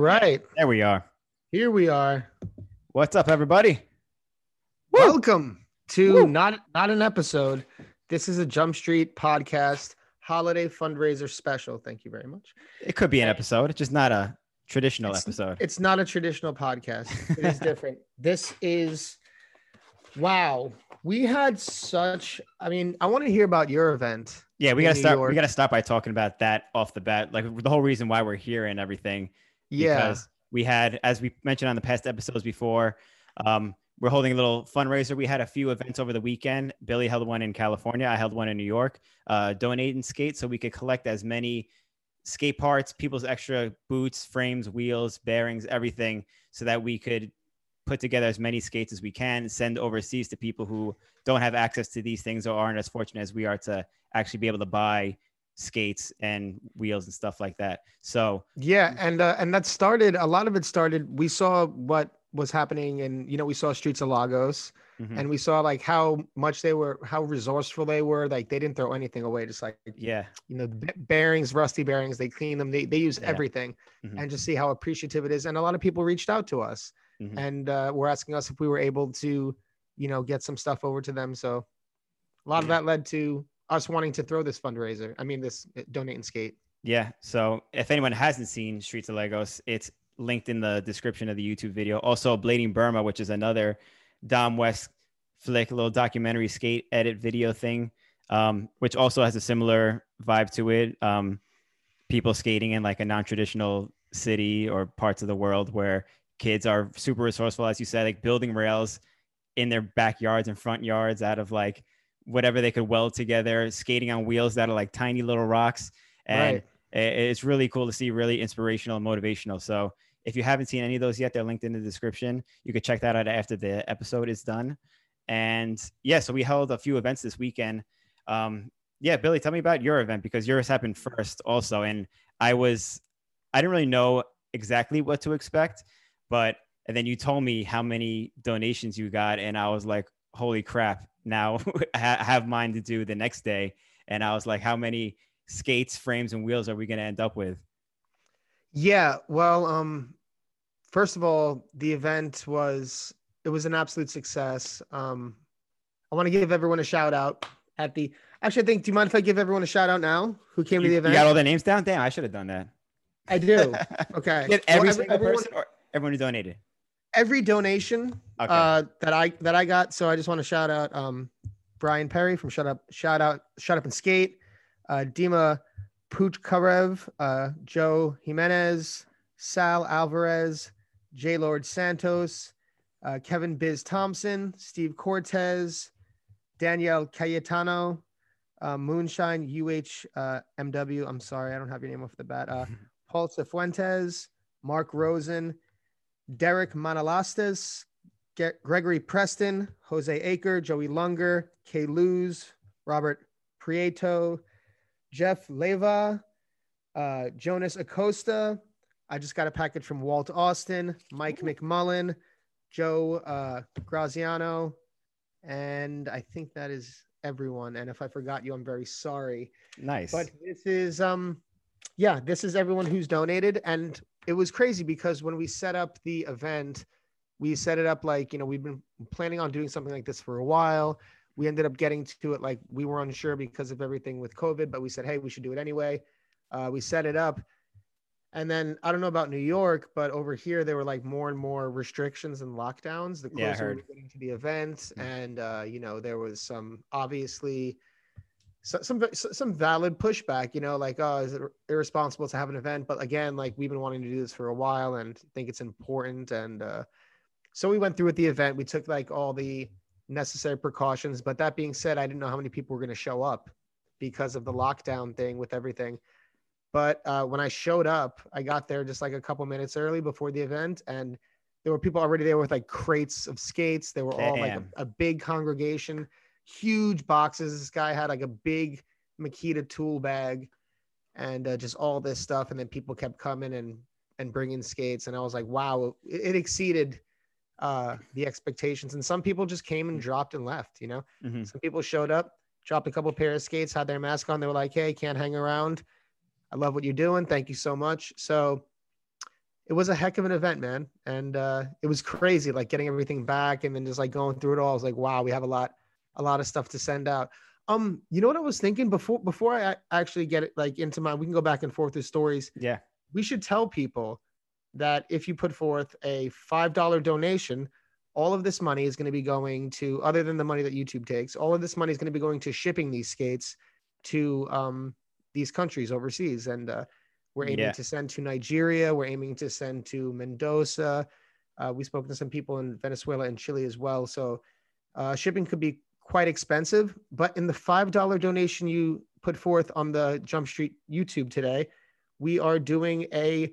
right, There we are. here we are. What's up, everybody? Welcome to Woo. not not an episode. This is a Jump Street podcast holiday fundraiser special. Thank you very much. It could be an episode, It's just not a traditional It's- episode. It's not a traditional podcast. It is different. this is wow. We had such. I mean, I want to hear about your event. Yeah, we gotta New start. York. We gotta start by talking about that off the bat, like the whole reason why we're here and everything. Yeah. because we had, as we mentioned on the past episodes before, um, we're holding a little fundraiser. We had a few events over the weekend. Billy held one in California. I held one in New York. Uh, donate and skate so we could collect as many skate parts, people's extra boots, frames, wheels, bearings, everything, so that we could put together as many skates as we can, send overseas to people who don't have access to these things or aren't as fortunate as we are to actually be able to buy skates and wheels and stuff like that. So Yeah, and uh, and that started. A lot of it started. We saw what was happening, and you know, we saw Streets of Lagos. mhm. and we saw like how much they were how resourceful they were like they didn't throw anything away just like yeah, you know bearings rusty bearings they clean them they, they use Yeah. everything Mhm. and just see how appreciative it is and a lot of people reached out to us Mhm. and uh, were asking us if we were able to you know get some stuff over to them so a lot of that led to us wanting to throw this fundraiser i mean this uh, donate and skate Yeah. So if anyone hasn't seen Streets of Lagos, it's linked in the description of the YouTube video. Also, Blading Burma, which is another Dom West flick, little documentary skate edit video thing, um, which also has a similar vibe to it. Um, people skating in like a non-traditional city or parts of the world where kids are super resourceful, as you said, like building rails in their backyards and front yards out of like whatever they could weld together, skating on wheels that are like tiny little rocks. And Right. it's really cool to see, really inspirational and motivational. So if you haven't seen any of those yet, they're linked in the description. You could check that out after the episode is done. And yeah, so we held a few events this weekend. Um, yeah, Billy, tell me about your event because yours happened first also. And I was, I didn't really know exactly what to expect, but and then you told me how many donations you got, and I was like, holy crap! Now I have mine to do the next day, and I was like, how many skates, frames, and wheels are we going to end up with? Yeah, well, um, first of all, the event was it was an absolute success. Um, I want to give everyone a shout out at the. Actually, I think. Do you mind if I give everyone a shout out now who came to You, the you event? got all the names down? Damn, I should have done that. I do. Okay. Well, every every- single everyone- person or everyone who donated. Every donation Okay. uh, that I that I got. So I just want to shout out um, Brian Perry from Shut Up, shout out, Shut Up and Skate, uh, Dima Puchkarev, uh, Joe Jimenez, Sal Alvarez, J Lord Santos, uh, Kevin Biz Thompson, Steve Cortez, Danielle Cayetano, uh, Moonshine UH uh, MW. I'm sorry, I don't have your name off the bat. Uh, Paul Cifuentes, Mark Rosen, Derek Manalastas, Ge- Gregory Preston, Jose Aker, Joey Lunger, Kay Luz, Robert Prieto, Jeff Leva, uh, Jonas Acosta. I just got a package from Walt Austin, Mike McMullen, Joe uh, Graziano, and I think that is everyone. And if I forgot you, I'm very sorry. nice. But this is um yeah, this is everyone who's donated and it was crazy because when we set up the event, we set it up like, you know, we've been planning on doing something like this for a while. We ended up getting to it like we were unsure because of everything with COVID, but we said, "Hey, we should do it anyway." Uh, we set it up. And then I don't know about New York, but over here there were like more and more restrictions and lockdowns the Yeah, closer we heard. were getting to the event. Mm. And uh, you know, there was some obviously so, some some valid pushback, you know, like oh, is it irresponsible to have an event? But again, like we've been wanting to do this for a while and think it's important. And uh, so we went through with the event. We took like all the necessary precautions. But that being said, I didn't know how many people were going to show up because of the lockdown thing with everything. But uh, when I showed up, I got there just like a couple minutes early before the event, and there were people already there with like crates of skates. They were all like a, a big congregation, huge boxes. This guy had like a big Makita tool bag, and uh, just all this stuff. And then people kept coming and and bringing skates, and I was like, wow, it, it exceeded uh, the expectations. And some people just came and dropped and left. You know, Mhm. some people showed up, dropped a couple pair of skates, had their mask on. They were like, hey, can't hang around. I love what you're doing. Thank you so much. So it was a heck of an event, man. And uh, it was crazy, like getting everything back and then just like going through it all. I was like, wow, we have a lot, a lot of stuff to send out. Um, you know what I was thinking before before I actually get it like into my we can go back and forth with stories. Yeah. We should tell people that if you put forth a five dollar donation, all of this money is going to be going to other than the money that YouTube takes, all of this money is going to be going to shipping these skates to um these countries overseas. And uh we're aiming Yeah. to send to Nigeria. We're aiming to send to Mendoza. Uh, we spoke to some people in Venezuela and Chile as well. So uh, shipping could be quite expensive. But in the $5 donation you put forth on the Jump Street YouTube today, we are doing a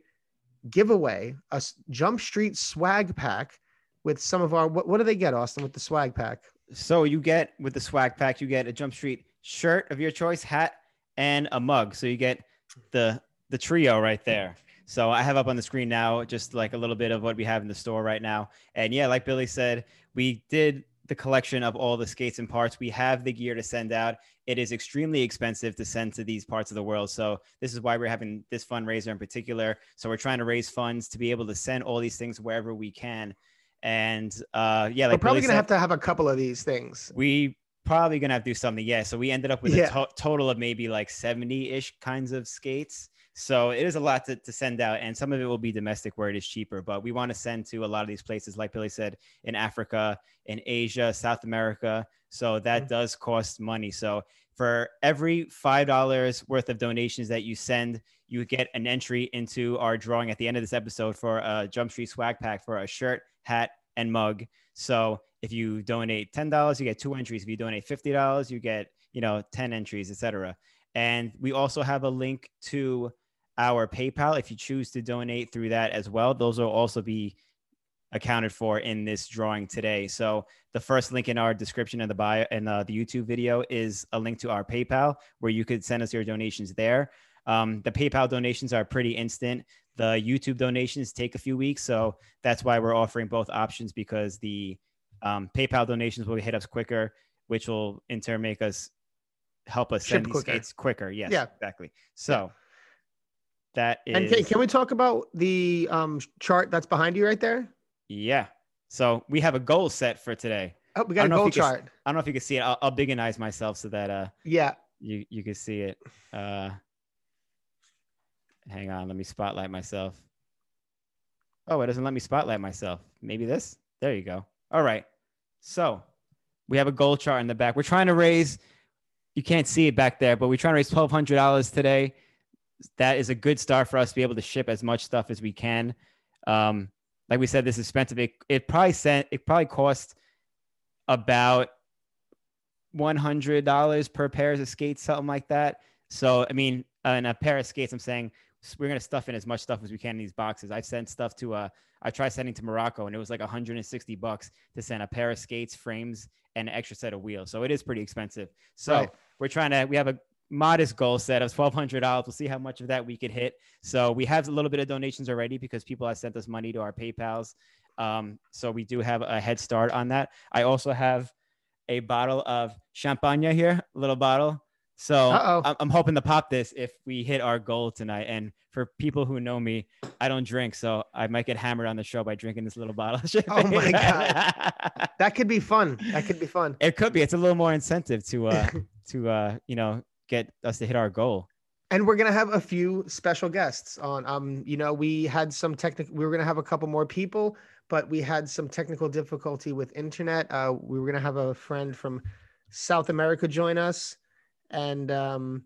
giveaway, a Jump Street swag pack with some of our. What, what do they get, Austin, with the swag pack? So you get with the swag pack, you get a Jump Street shirt of your choice, hat, and a mug. So you get the the trio right there. So I have up on the screen now just like a little bit of what we have in the store right now. And yeah, like Billy said, we did the collection of all the skates and parts. We have the gear to send out. It is extremely expensive to send to these parts of the world. So this is why we're having this fundraiser in particular. So we're trying to raise funds to be able to send all these things wherever we can. And uh, yeah, like We're probably Billy going to said- have to have a couple of these things. we probably gonna have to do something. Yeah. So we ended up with Yeah. a to- total of maybe like 70 ish kinds of skates. So it is a lot to, to send out, and some of it will be domestic where it is cheaper. But we want to send to a lot of these places, like Billy said, in Africa, in Asia, South America. So that Mhm. does cost money. So for every five dollars worth of donations that you send, you get an entry into our drawing at the end of this episode for a Jump Street swag pack for a shirt, hat, and mug. So if you donate ten dollars, you get two entries. If you donate fifty dollars, you get you know ten entries, etc. And we also have a link to our PayPal if you choose to donate through that as well. Those will also be accounted for in this drawing today. So the first link in our description in the bio and uh, the YouTube video is a link to our PayPal where you could send us your donations there. Um, the PayPal donations are pretty instant. The YouTube donations take a few weeks, so that's why we're offering both options because the um, PayPal donations will hit us quicker, which will in turn make us help us Ship send these quicker. skates quicker. Yes, Yeah. exactly. So that is And can, can we talk about the um, chart that's behind you right there? yeah. So we have a goal set for today. Oh, we got a don't know if goal you can chart. I don't know if you can see it. I'll, I'll biganize myself so that uh Yeah. you you can see it. Uh, hang on, let me spotlight myself. Oh, it doesn't let me spotlight myself. Maybe this. There you go. All right. So we have a goal chart in the back. We're trying to raise. You can't see it back there, but we're trying to raise twelve hundred dollars today. That is a good start for us to be able to ship as much stuff as we can. Um, like we said, this is expensive. It, it probably sent. It probably cost about one hundred dollars per pair of skates, something like that. So I mean, uh, in a pair of skates, I'm saying we're gonna stuff in as much stuff as we can in these boxes. I've sent stuff to uh, I tried sending to Morocco, and it was like 160 bucks to send a pair of skates, frames, and an extra set of wheels. So it is pretty expensive. So Right. we're trying to. We have a modest goal set of twelve hundred dollars. We'll see how much of that we could hit. So we have a little bit of donations already because people have sent us money to our PayPal's. Um, so we do have a head start on that. I also have a bottle of champagne here, a little bottle. So Uh-oh. I'm, hoping to pop this if we hit our goal tonight. And for people who know me, I don't drink, so I might get hammered on the show by drinking this little bottle. Oh my champagne. That could be fun. That could be fun. it could be. It's a little more incentive to uh to uh you know get us to hit our goal. and we're gonna have a few special guests on. Um, you know, we had some technical. We were gonna have a couple more people, but we had some technical difficulty with internet. Uh, we were gonna have a friend from South America join us, and um,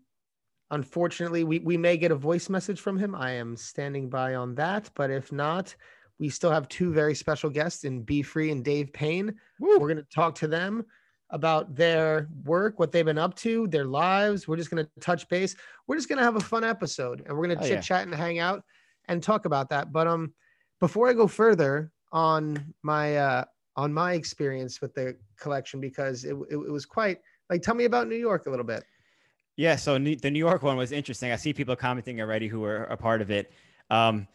unfortunately, we we may get a voice message from him. I am standing by on that, but if not, we still have two very special guests in Be Free and Dave Payne. Woo. We're going to talk to them about their work, what they've been up to, their lives. We're just going to touch base. We're just going to have a fun episode and we're going to Oh, chit yeah. chat and hang out and talk about that. But um before I go further on my uh on my experience with the collection because it, it, it was quite like tell me about New York a little bit. Yeah, so New, the New York one was interesting. I see people commenting already who were a part of it. Um,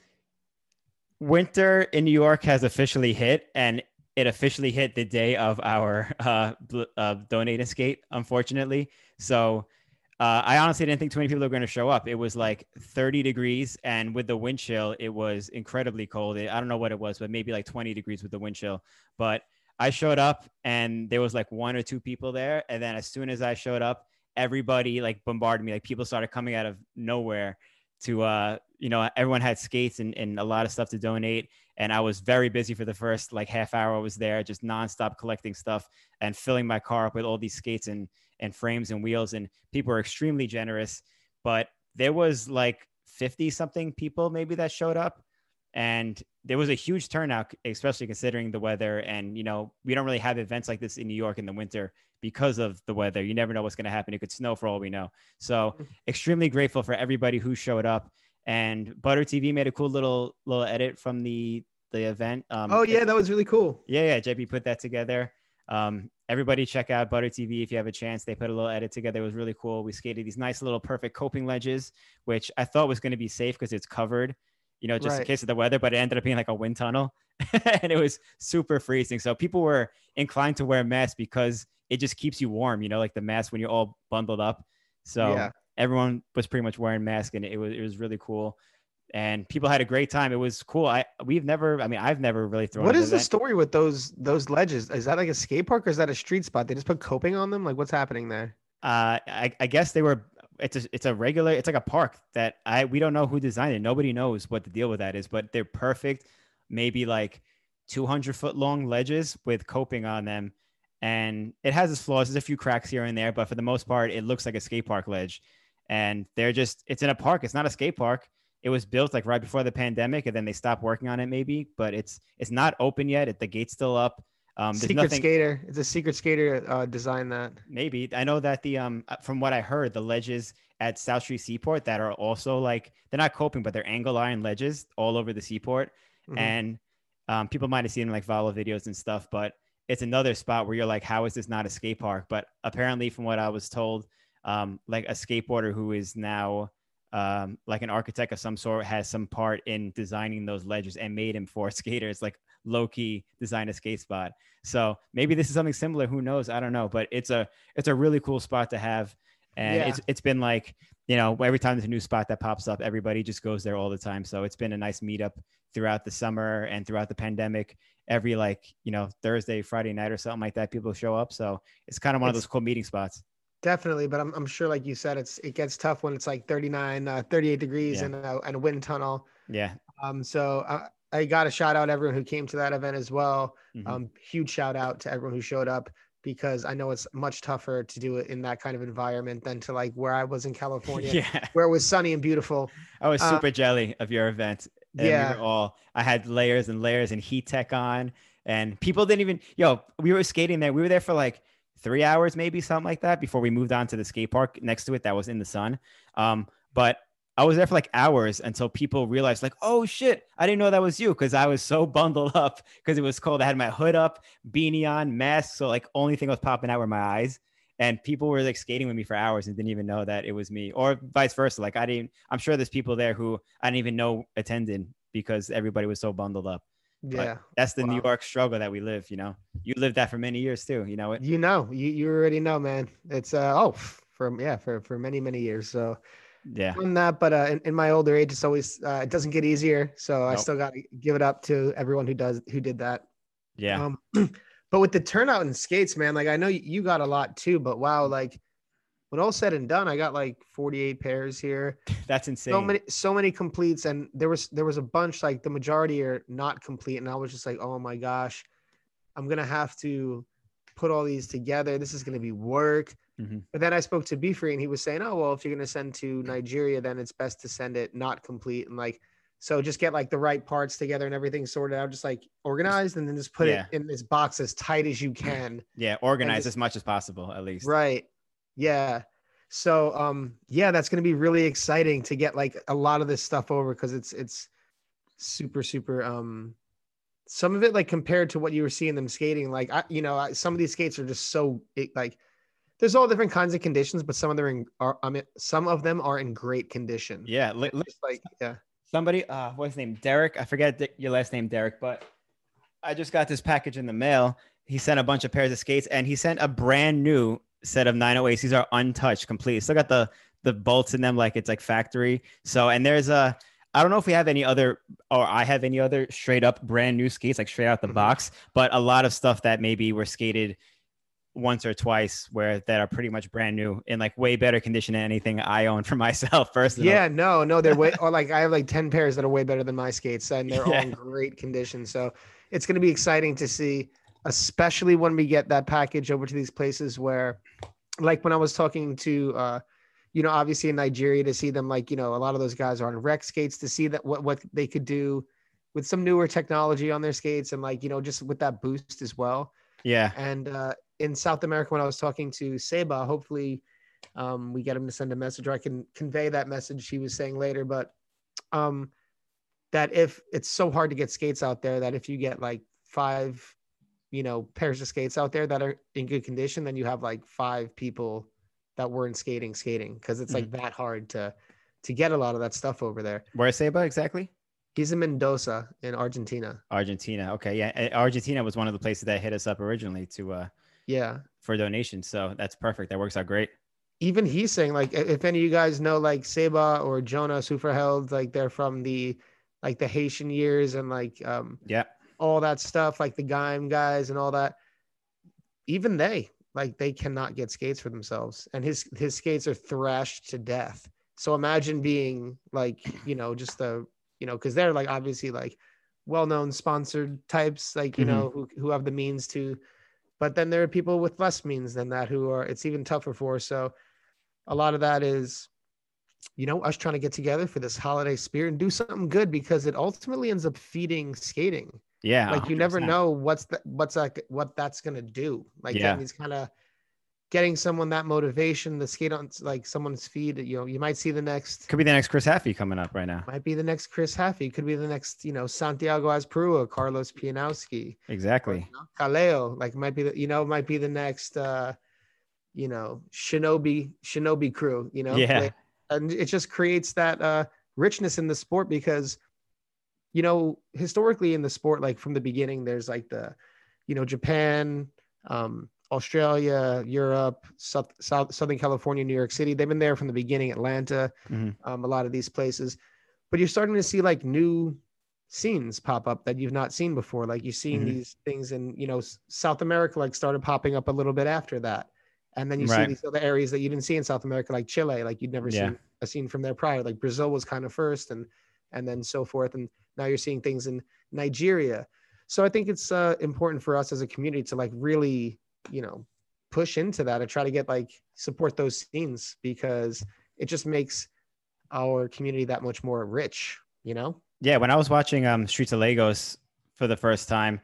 winter in New York has officially hit, and it officially hit the day of our uh, uh, donate skate, unfortunately. So uh, I honestly didn't think too many people were going to show up. It was like 30 degrees, and with the wind chill, it was incredibly cold. I don't know what it was, but maybe like 20 degrees with the wind chill. But I showed up, and there was like one or two people there. And then as soon as I showed up, everybody like bombarded me. Like people started coming out of nowhere to, uh, you know, everyone had skates and, and a lot of stuff to donate. And I was very busy for the first like half hour I was there, just nonstop collecting stuff and filling my car up with all these skates and and frames and wheels. And people were extremely generous. But there was like 50 something people maybe that showed up. And there was a huge turnout, especially considering the weather. And, you know, we don't really have events like this in New York in the winter because of the weather. You never know what's going to happen. It could snow for all we know. So, mm-hmm. extremely grateful for everybody who showed up. And Butter TV made a cool little little edit from the the event. Um, oh yeah, that was really cool. Yeah, yeah. JP put that together. Um, everybody check out Butter TV if you have a chance. They put a little edit together. It was really cool. We skated these nice little perfect coping ledges, which I thought was going to be safe because it's covered, you know, just right. in case of the weather, but it ended up being like a wind tunnel and it was super freezing. So people were inclined to wear masks because it just keeps you warm, you know, like the mask when you're all bundled up. So yeah. Everyone was pretty much wearing masks and it was, it was really cool and people had a great time. It was cool. I we've never, I mean, I've never really thrown. What is the story with those those ledges? Is that like a skate park or is that a street spot? They just put coping on them. Like, what's happening there? Uh, I, I guess they were. It's a it's a regular. It's like a park that I we don't know who designed it. Nobody knows what the deal with that is, but they're perfect. Maybe like 200 foot long ledges with coping on them, and it has its flaws. There's a few cracks here and there, but for the most part, it looks like a skate park ledge. And they're just it's in a park. It's not a skate park. It was built like right before the pandemic and then they stopped working on it maybe but it's it's not open yet. It, the gate's still up. Um secret nothing... skater. It's a secret skater uh design that. Maybe. I know that the um uh, from what i heard the ledges at south street seaport that are also like they're not coping but they're angle iron ledges all over the seaport. Mm-hmm. and um people might have seen like Valo videos and stuff but it's another spot where you're like how is this not a skate park? But apparently from what i was told um like a skateboarder who is now um, like an architect of some sort has some part in designing those ledges and made them for skaters, like low key design a skate spot. So maybe this is something similar. Who knows? I don't know, but it's a it's a really cool spot to have, and yeah. it's it's been like you know every time there's a new spot that pops up, everybody just goes there all the time. So it's been a nice meetup throughout the summer and throughout the pandemic. Every like you know Thursday, Friday night or something like that, people show up. So it's kind of one it's, of those cool meeting spots. Definitely, but I'm, I'm sure, like you said, it's it gets tough when it's like 39, uh, 38 degrees yeah. and a, and a wind tunnel. Yeah. Um. So I, I got to shout out everyone who came to that event as well. Mm-hmm. Um. Huge shout out to everyone who showed up because I know it's much tougher to do it in that kind of environment than to like where I was in California, yeah. where it was sunny and beautiful. I was uh, super uh, jelly of your event. And yeah. We all I had layers and layers and heat tech on, and people didn't even. Yo, we were skating there. We were there for like three hours, maybe something like that, before we moved on to the skate park next to it that was in the sun. Um, but I was there for like hours until people realized, like, oh shit, I didn't know that was you because I was so bundled up because it was cold. I had my hood up, beanie on, mask. So like only thing was popping out were my eyes. And people were like skating with me for hours and didn't even know that it was me, or vice versa. Like I didn't. I'm sure there's people there who I didn't even know attended because everybody was so bundled up. Yeah. But that's the wow. New York struggle that we live, you know. You lived that for many years too, you know it. You know, you, you already know, man. It's uh oh for yeah, for for many, many years. So yeah. On that, but uh in, in my older age, it's always uh it doesn't get easier. So nope. I still gotta give it up to everyone who does who did that. Yeah. Um but with the turnout in skates, man, like I know you got a lot too, but wow, like when all said and done, I got like 48 pairs here. That's insane. So many, so many completes, and there was there was a bunch like the majority are not complete, and I was just like, oh my gosh, I'm gonna have to put all these together. This is gonna be work. Mm-hmm. But then I spoke to Beefree, and he was saying, oh well, if you're gonna send to Nigeria, then it's best to send it not complete, and like so just get like the right parts together and everything sorted out, just like organized, and then just put yeah. it in this box as tight as you can. Yeah, organize just, as much as possible, at least. Right. Yeah. So um yeah, that's gonna be really exciting to get like a lot of this stuff over because it's it's super super um some of it like compared to what you were seeing them skating like I you know I, some of these skates are just so it, like there's all different kinds of conditions but some of them are, in, are I mean some of them are in great condition. Yeah li- like yeah. somebody uh what's his name? Derek? I forget your last name Derek but I just got this package in the mail. He sent a bunch of pairs of skates and he sent a brand new set of 908s. These are untouched completely. Still got the the bolts in them like it's like factory. So and there's a I don't know if we have any other or I have any other straight up brand new skates like straight out the Mhm. box, but a lot of stuff that maybe were skated once or twice where that are pretty much brand new in like way better condition than anything I own for myself personally. Yeah, no, no, they're way or like I have like 10 pairs that are way better than my skates and they're all in great condition. So it's gonna be exciting to see, especially when we get that package over to these places where like when I was talking to uh you know, obviously in Nigeria to see them like, you know, a lot of those guys are on rec skates to see that what what they could do with some newer technology on their skates and like, you know, just with that boost as well. Yeah. And uh, in South America, when I was talking to Seba, hopefully um, we get him to send a message or I can convey that message he was saying later. But um, that if it's so hard to get skates out there, that if you get like five, you know, pairs of skates out there that are in good condition, then you have like five people that weren't skating, skating because it's like that hard to to get a lot of that stuff over there. Where's Seba exactly? He's in Mendoza in Argentina. Argentina. Okay. Yeah. Uh, Argentina was one of the places that hit us up originally to uh Yeah. for donations. So that's perfect. That works out great. even he's saying like if any of you guys know like Seba or Jonah Superheld, like they're from the like the Haitian years and like um Yeah. All that stuff, like the Gaim guys and all that. Even they like they cannot get skates for themselves, and his his skates are thrashed to death. So imagine being like you know just the you know because they're like obviously like well known sponsored types like you Mhm. know who who have the means to, but then there are people with less means than that who are it's even tougher for. So a lot of that is you know us trying to get together for this holiday spirit and do something good because it ultimately ends up feeding skating Yeah. like you never 100%. know what's that what's that what that's gonna do like Yeah. means kind of getting someone that motivation to skate on like someone's feet you know you might see the next Could be the next Chris Haffey coming up right now. might be the next chris Haffey, could be the next you know santiago asprua carlos pianowski or, Exactly. you know, kaleo like might be the you know might be the next uh you know shinobi shinobi crew you know Yeah. Like, and it just creates that uh richness in the sport because you know historically in the sport like from the beginning there's like the you know japan um australia europe south, south southern california new york city they've been there from the beginning atlanta Mhm. um, a lot of these places but you're starting to see like new scenes pop up that you've not seen before like you're seeing Mhm. these things in you know south america like started popping up a little bit after that and then you see these other areas that you didn't see in south america like chile like you'd never Yeah. seen a scene from there prior like brazil was kind of first and and then so forth and now you're seeing things in nigeria so i think it's uh, important for us as a community to like really you know push into that and try to get like support those scenes because it just makes our community that much more rich you know Yeah, when I was watching um Streets of Lagos for the first time,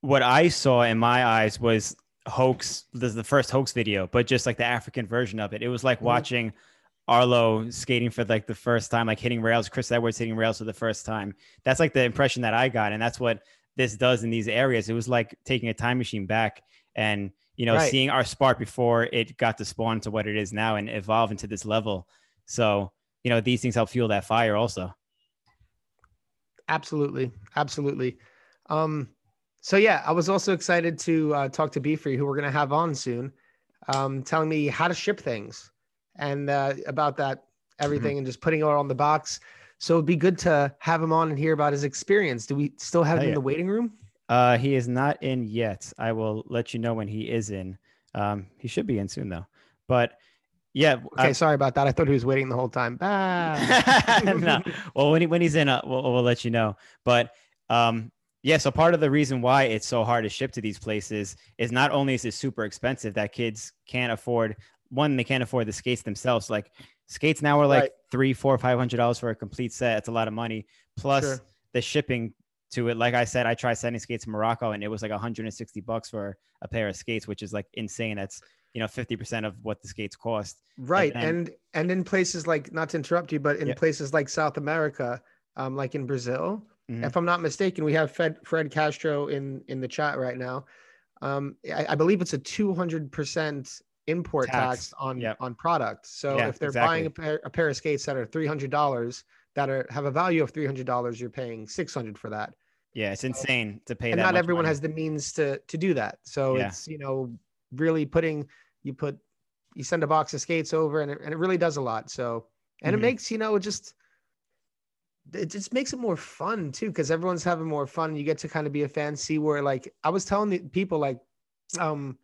what I saw in my eyes was hoax. This is the first hoax video, but just like the African version of it. It was like Mhm. watching Arlo skating for like the first time, like hitting rails, Chris Edwards hitting rails for the first time. That's like the impression that I got. And that's what this does in these areas. It was like taking a time machine back and you know, Right. seeing our spark before it got to spawn to what it is now and evolve into this level. So, you know, these things help fuel that fire also. absolutely absolutely um so yeah i was also excited to uh, talk to beefree who we're going to have on soon um telling me how to ship things and uh, about that everything and just putting it all on the box so it'd be good to have him on and hear about his experience do we still have Hell him in the waiting room Uh, he is not in yet. I will let you know when he is in. Um, he should be in soon though. But yeah, okay I- sorry about that i thought he was waiting the whole time no. Well, when he, when he's in, uh, we'll, we'll let you know. But um, yeah, so part of the reason why it's so hard to ship to these places is not only is it super expensive that kids can't afford. One, they can't afford the skates themselves. Like skates now are like Right. three, four, five hundred dollars for a complete set. It's a lot of money. Plus Sure. the shipping to it. Like I said, I tried sending skates to Morocco and it was like 160 bucks for a pair of skates, which is like insane. That's you know 50% of what the skates cost. right then- and and in places like not to interrupt you but in Yeah. places like south america um like in brazil Mhm. if i'm not mistaken we have fred fred castro in in the chat right now um i, I believe it's a 200% import tax, Tax. on Yep. on products. so Yeah, if they're exactly. buying a pair, a pair of skates that are $300 that are have a value of $300 you're paying 600 for that Yeah, it's insane to pay and that. not everyone money. has the means to to do that so Yeah. it's you know really putting you put you send a box of skates over and it, and it really does a lot so and Mhm. it makes you know it just it just makes it more fun too because everyone's having more fun you get to kind of be a fan see where like i was telling the people like um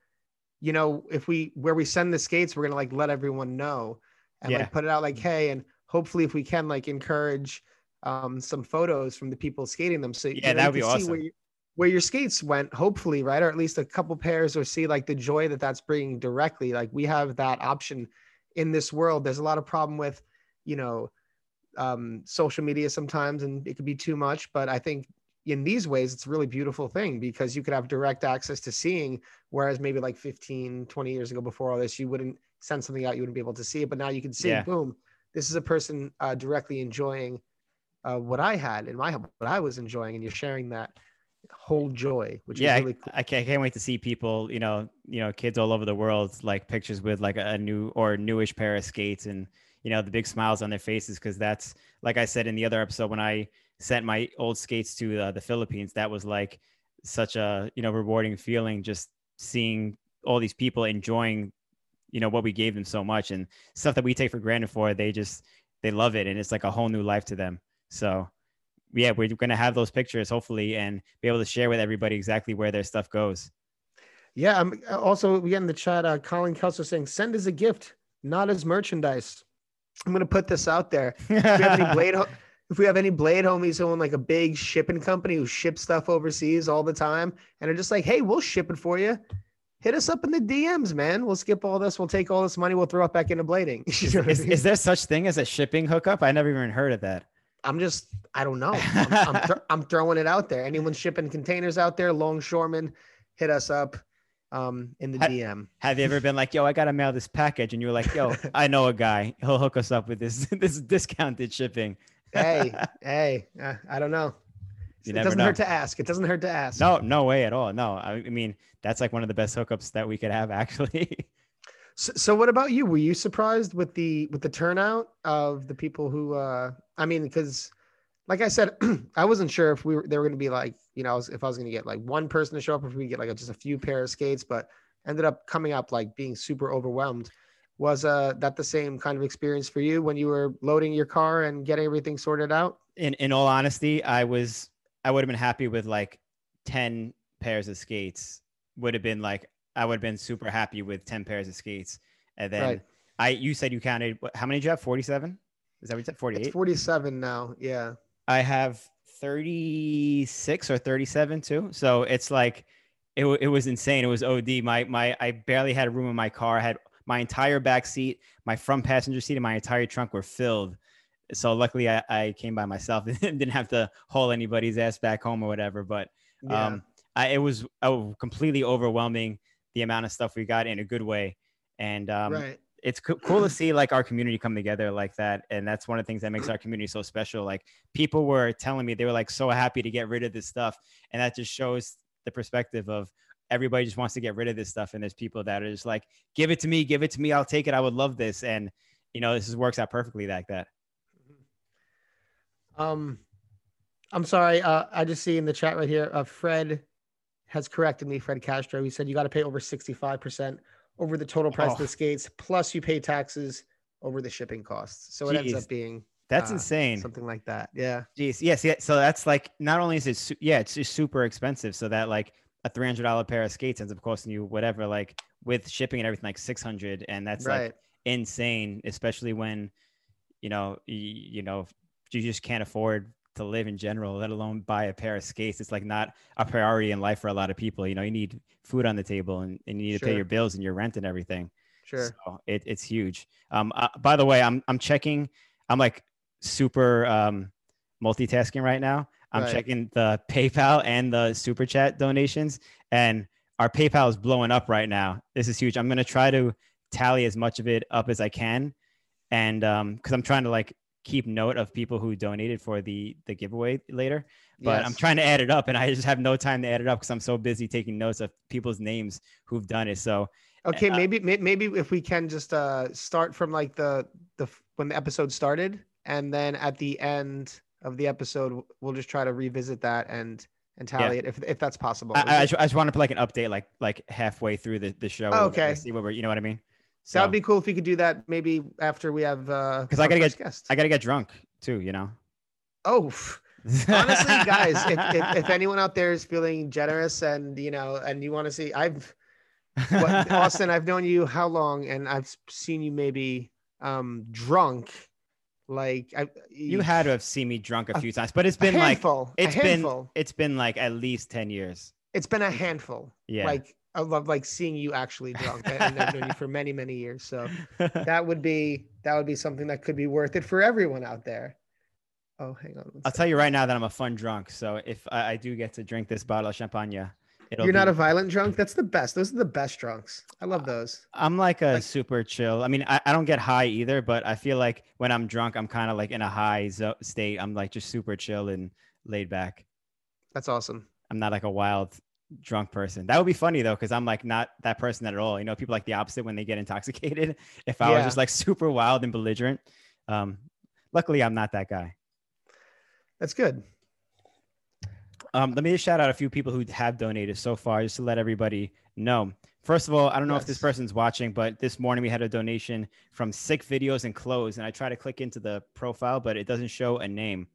you know if we where we send the skates we're gonna like let everyone know and Yeah. like put it out like hey and hopefully if we can like encourage um some photos from the people skating them so Yeah, you know, that would be can see awesome. where, you- where your skates went hopefully right or at least a couple pairs or see like the joy that that's bringing directly like we have that option in this world there's a lot of problem with you know um social media sometimes and it could be too much but i think in these ways it's a really beautiful thing because you could have direct access to seeing whereas maybe like 15 20 years ago before all this you wouldn't send something out you wouldn't be able to see it but now you can see Yeah. boom this is a person uh, directly enjoying uh, what i had and my what i was enjoying and you're sharing that whole joy which yeah, is really cool I, can't, I can't wait to see people, you know, you know, kids all over the world, like pictures with like a new or newish pair of skates, and you know, the big smiles on their faces because that's like I said in the other episode when I sent my old skates to uh, the Philippines, that was like such a you know rewarding feeling just seeing all these people enjoying, you know, what we gave them so much and stuff that we take for granted for they just they love it and it's like a whole new life to them. So yeah, we're gonna have those pictures hopefully and be able to share with everybody exactly where their stuff goes. Yeah. I'm also we get in the chat. Uh, Colin Kelso saying, "Send as a gift, not as merchandise." I'm gonna put this out there. If we have any blade, if we have any blade homies who own like a big shipping company who ships stuff overseas all the time, and are just like, "Hey, we'll ship it for you." Hit us up in the DMs, man. We'll skip all this. We'll take all this money. We'll throw it back into blading. Is, know what I is, is there such thing as a shipping hookup? I never even heard of that. I'm just, I don't know. I'm, I'm, thro- I'm throwing it out there. Anyone shipping containers out there, longshoremen, hit us up um, in the DM. Have you ever been like, yo, I gotta mail this package, and you were like, yo, I know a guy. He'll hook us up with this this discounted shipping. Hey, hey, uh, I don't know. You it doesn't know. hurt to ask. It doesn't hurt to ask. No, no way at all. No, I, mean that's like one of the best hookups that we could have actually. So, so what about you? Were you surprised with the with the turnout of the people who? uh I mean, because like I said, I wasn't sure if we were they were going to be like you know if I was going to get like one person to show up, or if we get like a, just a few pair of skates, but ended up coming up like being super overwhelmed. Was uh that the same kind of experience for you when you were loading your car and getting everything sorted out? in in all honesty, I was I would have been happy with like ten pairs of skates. Would have been like I would have been super happy with ten pairs of skates. And then Right. I you said you counted how many did you have? Forty seven. Is that what you said? Forty eight. 47 now. Yeah. I have 36 or 37 too. So it's like it, it was insane. It was OD. My my I barely had room in my car. I had my entire back seat, my front passenger seat, and my entire trunk were filled. So luckily I, I came by myself and didn't have to haul anybody's ass back home or whatever. But Yeah. um I, it was oh, completely overwhelming the amount of stuff we got in a good way. And um, right. it's co- cool to see like our community come together like that and that's one of the things that makes our community so special like people were telling me they were like so happy to get rid of this stuff and that just shows the perspective of everybody just wants to get rid of this stuff and there's people that are just like give it to me give it to me i'll take it i would love this and you know this is, works out perfectly like that Um, I'm sorry. Uh, I just see in the chat right here, uh, Fred has corrected me. Fred Castro. He said you got to pay over 65% over the total price of Oh. the skates, plus you pay taxes over the shipping costs. So it ends up being that's Uh, insane something like that. Yeah. Jeez, yes, yeah. So that's like not only is it, su- yeah, it's just super expensive. So that like a three hundred dollar pair of skates ends up costing you whatever, like with shipping and everything, like six hundred, and that's like insane, especially when you know you, you know you just can't afford to live in general, let alone buy a pair of skates. It's like not a priority in life for a lot of people. You know, you need food on the table and, and you need to pay your bills and your rent and everything. Sure. So it, it's huge. Um, uh, by the way, I'm I'm checking. I'm like super um, multitasking right now. I'm Right. checking the PayPal and the super chat donations, and our PayPal is blowing up right now. This is huge. I'm gonna try to tally as much of it up as I can, and um, because I'm trying to like keep note of people who donated for the the giveaway later. But I'm trying to add it up, and I just have no time to add it up because I'm so busy taking notes of people's names who've done it. So Okay, uh, maybe maybe if we can just uh start from like the the when the episode started, and then at the end of the episode, we'll just try to revisit that and and tally it if, if that's possible. I, I, just, I just want to put like an update, like like halfway through the, the show. Oh, okay. See what we're, you know what I mean? So that'd be cool if you could do that maybe after we have uh because I gotta get guest. I gotta get drunk too, you know. Oh, honestly, guys, if, if, if anyone out there is feeling generous and you know and you want to see, I've what, Austin, I've known you how long, and I've seen you maybe um drunk. Like I, you had to have seen me drunk a, a few times, but it's been handful, like it's been it's been like at least ten years. It's been a handful. Yeah. Like I love like seeing you actually drunk, and I've known you for many many years. So that would be that would be something that could be worth it for everyone out there. Oh, hang on. I'll tell you right now that I'm a fun drunk. So if I, I do get to drink this bottle of champagne, you're be... not a violent drunk. That's the best. Those are the best drunks. I love those. I'm like a like... super chill. I mean, I, I don't get high either, but I feel like when I'm drunk, I'm kind of like in a high zo- state. I'm like just super chill and laid back. That's awesome. I'm not like a wild drunk person. That would be funny though, because I'm like not that person at all. You know, people like the opposite when they get intoxicated. If I yeah. was just like super wild and belligerent. Um, luckily, I'm not that guy. That's good. Um, let me just shout out a few people who have donated so far, just to let everybody know. First of all, I don't know yes. if this person's watching, but this morning we had a donation from Sick Videos and Clothes, and I try to click into the profile, but it doesn't show a name.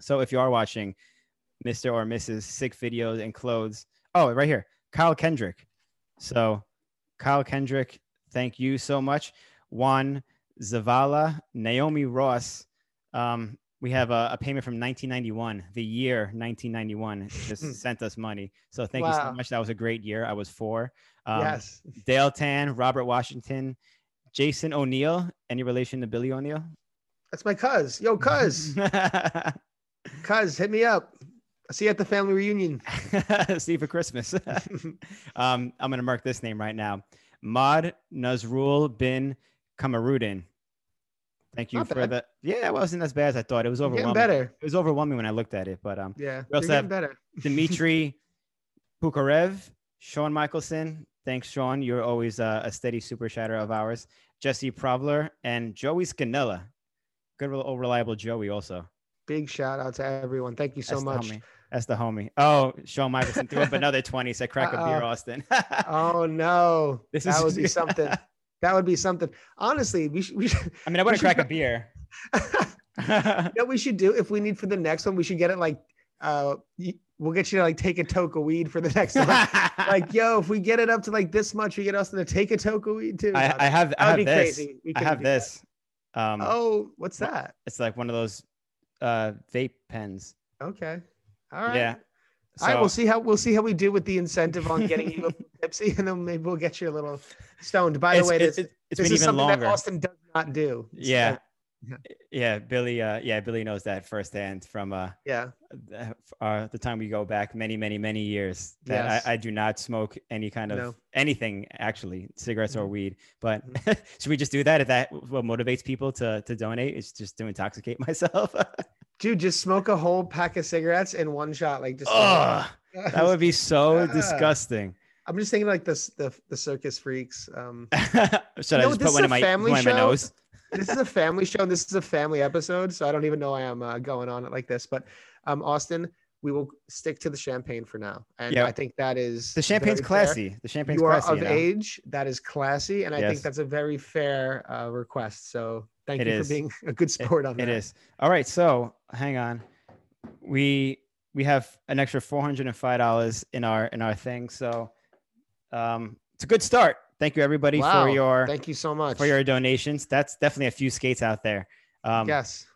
So if you are watching, Mr. or Mrs. Sick Videos and Clothes, Oh, right here, Kyle Kendrick. So, Kyle Kendrick, thank you so much. Juan Zavala, Naomi Ross. Um, we have a, a, payment from 1991, the year 1991, just hmm. sent us money. So thank wow. you so much. That was a great year. I was four. Um, yes. Dale Tan, Robert Washington, Jason O'Neill. Any relation to Billy O'Neill? That's my cuz. Yo, cuz. cuz, hit me up. I'll see you at the family reunion. see you for Christmas. um, I'm going to mark this name right now. Mod Nazrul bin Kamarudin. Thank you Not for bad. the. Yeah, it wasn't as bad as I thought. It was overwhelming. better. It was overwhelming when I looked at it, but um. Yeah. We also have better. Dimitri Pukarev, Sean Michelson. Thanks, Sean. You're always uh, a steady super chatter of ours. Jesse Provler and Joey Scanella. Good, old reliable Joey also. Big shout out to everyone. Thank you so That's much. That's the homie. Oh, Sean Michelson threw up another 20. Said crack a beer, Austin. oh no. This that is, would be something. That would be something. Honestly, we should, we should I mean, I want to crack a beer. that we should do if we need for the next one, we should get it like uh we'll get you to like take a toke of weed for the next one. like, yo, if we get it up to like this much, we get us to take a toke of weed too. I, I have I have this. I have this. Um, oh, what's that? It's like one of those uh vape pens. Okay. All right. Yeah. So, All right, we'll see how we'll see how we do with the incentive on getting you tipsy, and then maybe we'll get you a little stoned. By the way, this, it's, it's this is something longer. that Austin does not do. Yeah. yeah, yeah, Billy. Uh, yeah, Billy knows that firsthand from uh, yeah, uh, the time we go back many, many, many years. That yes. I, I, do not smoke any kind of no. anything actually, cigarettes mm-hmm. or weed. But mm-hmm. should we just do that? If that what motivates people to to donate is just to intoxicate myself. Dude, just smoke a whole pack of cigarettes in one shot. Like just oh, that would be so disgusting. I'm just thinking like this the the circus freaks. Um should I just put one in my, one in my nose? this is a family show. And This is a family episode, so I don't even know I am uh, going on it like this. But um, Austin, we will stick to the champagne for now, and yeah. I think that is the champagne's classy. Fair. The champagne's you are classy, of you know? age. That is classy, and I yes. think that's a very fair uh, request. So Thank it you is. for being a good sport it, on that. It is. All right. So hang on. We we have an extra four hundred and five dollars in our in our thing. So um it's a good start. Thank you everybody wow. for your thank you so much for your donations. That's definitely a few skates out there. Um yes.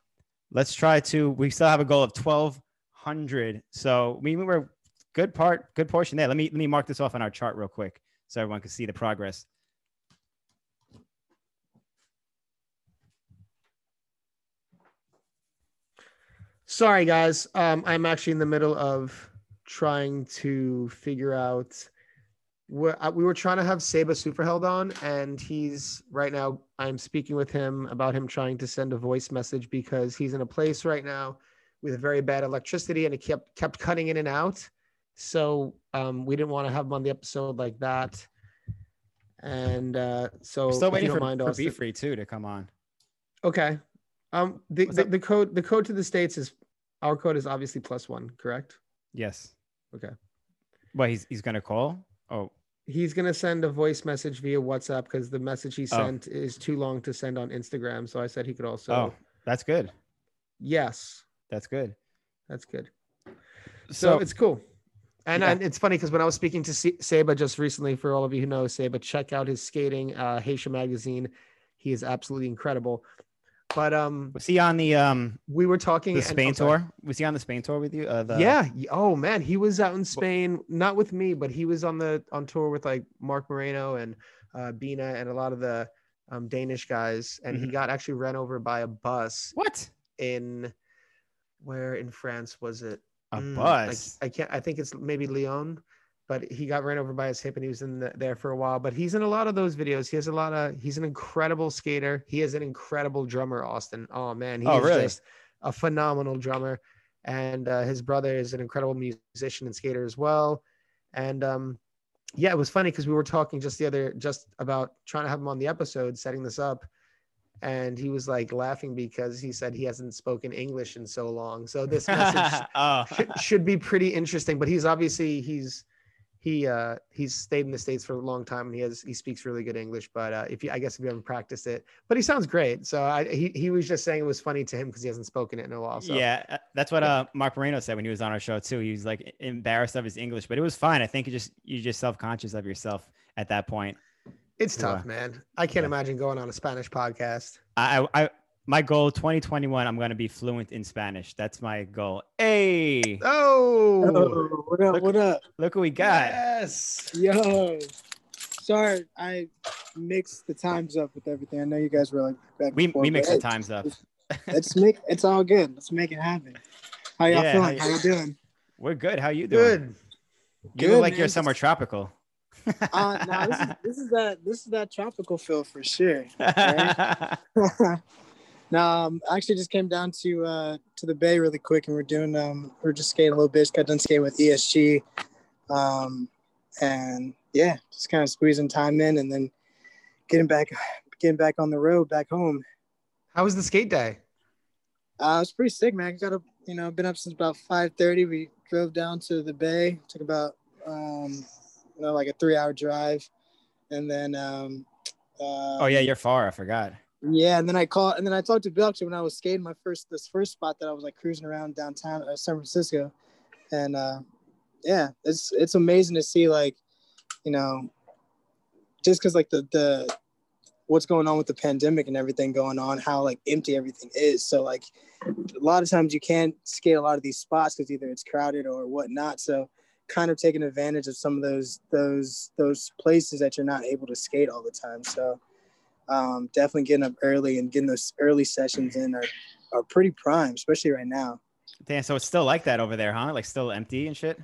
Let's try to we still have a goal of twelve hundred. So we were good part, good portion there. Let me let me mark this off on our chart real quick so everyone can see the progress. Sorry, guys. Um, I'm actually in the middle of trying to figure out. Where, uh, we were trying to have Seba Superheld on, and he's right now. I'm speaking with him about him trying to send a voice message because he's in a place right now with very bad electricity, and it kept kept cutting in and out. So um, we didn't want to have him on the episode like that. And uh, so, still waiting for, mind, for Be Free too to come on. Okay, um, the, the, the, code the code to the states is our code is obviously plus one, correct? Yes. Okay. Well, he's he's gonna call. Oh, He's gonna send a voice message via WhatsApp because the message he Oh. sent is too long to send on Instagram. So I said he could also. oh, that's good. Yes, That's good. that's good. So, So, it's cool. And, Yeah. and it's funny because when I was speaking to Se- Seba just recently, for all of you who know Seba, check out his skating, uh, Haitian magazine. He is absolutely incredible. But um, was he on the um we were talking the Spain I'm sorry. tour? Was he on the Spain tour with you? Uh, the, yeah. Oh man, he was out in Spain, not with me, but he was on the on tour with like Mark Moreno and uh, Bina and a lot of the um, Danish guys. And he Mhm. got actually ran over by a bus What? in where in France was it? A Mm, bus. I, I can't. I think it's maybe Lyon, but he got ran over by his hip and he was in the, there for a while. But he's in a lot of those videos. He has a lot of. He's an incredible skater. He is an incredible drummer, Austin. Oh man, he's Oh, really? just a phenomenal drummer. And uh, his brother is an incredible musician and skater as well. And um, yeah, it was funny because we were talking just the other just about trying to have him on the episode, setting this up. And he was like laughing because he said he hasn't spoken English in so long. So this message oh, should, should be pretty interesting. But he's obviously he's he uh he's stayed in the states for a long time and he has he speaks really good English. But uh, if you I guess if you haven't practiced it, but he sounds great. So I he he was just saying it was funny to him because he hasn't spoken it in a while. So yeah, uh, that's what uh Mark Moreno said when he was on our show too. He was like embarrassed of his English, but it was fine. I think you just you're just self conscious of yourself at that point. it's tough, man. I can't Yeah. imagine going on a Spanish podcast. I, I my goal 2021, I'm gonna be fluent in Spanish. That's my goal. Hey, Oh, Oh, what up? Look- What up? look what we got. yes. Yo, sorry, I mixed the times up with everything. I know you guys were like back We and forth, we mix but the times up. Let's make it's all good. Let's make it happen. How y'all Yeah, feeling? how How you- you doing? We're good. How you doing? Good. You Good, look like man. you're somewhere tropical. Uh, no, this is this is that this is that tropical feel for sure. no, um, I actually just came down to uh to the bay really quick, and we're doing um we're just skating a little bit. Just got done skating with ESG, um, and yeah, just kind of squeezing time in, and then getting back getting back on the road back home. How was the skate day? Uh, was pretty sick, man. I got up, you know, been up since about five thirty. We drove down to the bay. Took about, um, you know, like a three-hour drive, and then, um, uh, oh yeah, you're far. I forgot. Yeah. And then I called, and then I talked to Bill actually when I was skating my first this first spot that I was like cruising around downtown uh, San Francisco, and uh, yeah, it's it's amazing to see like, you know, just because like the the what's going on with the pandemic and everything going on, how like empty everything is. So like a lot of times you can't skate a lot of these spots because either it's crowded or whatnot. So kind of taking advantage of some of those those those places that you're not able to skate all the time. So um, definitely getting up early and getting those early sessions in are are pretty prime, especially right now. Damn. So it's still like that over there, huh? Like still empty and shit.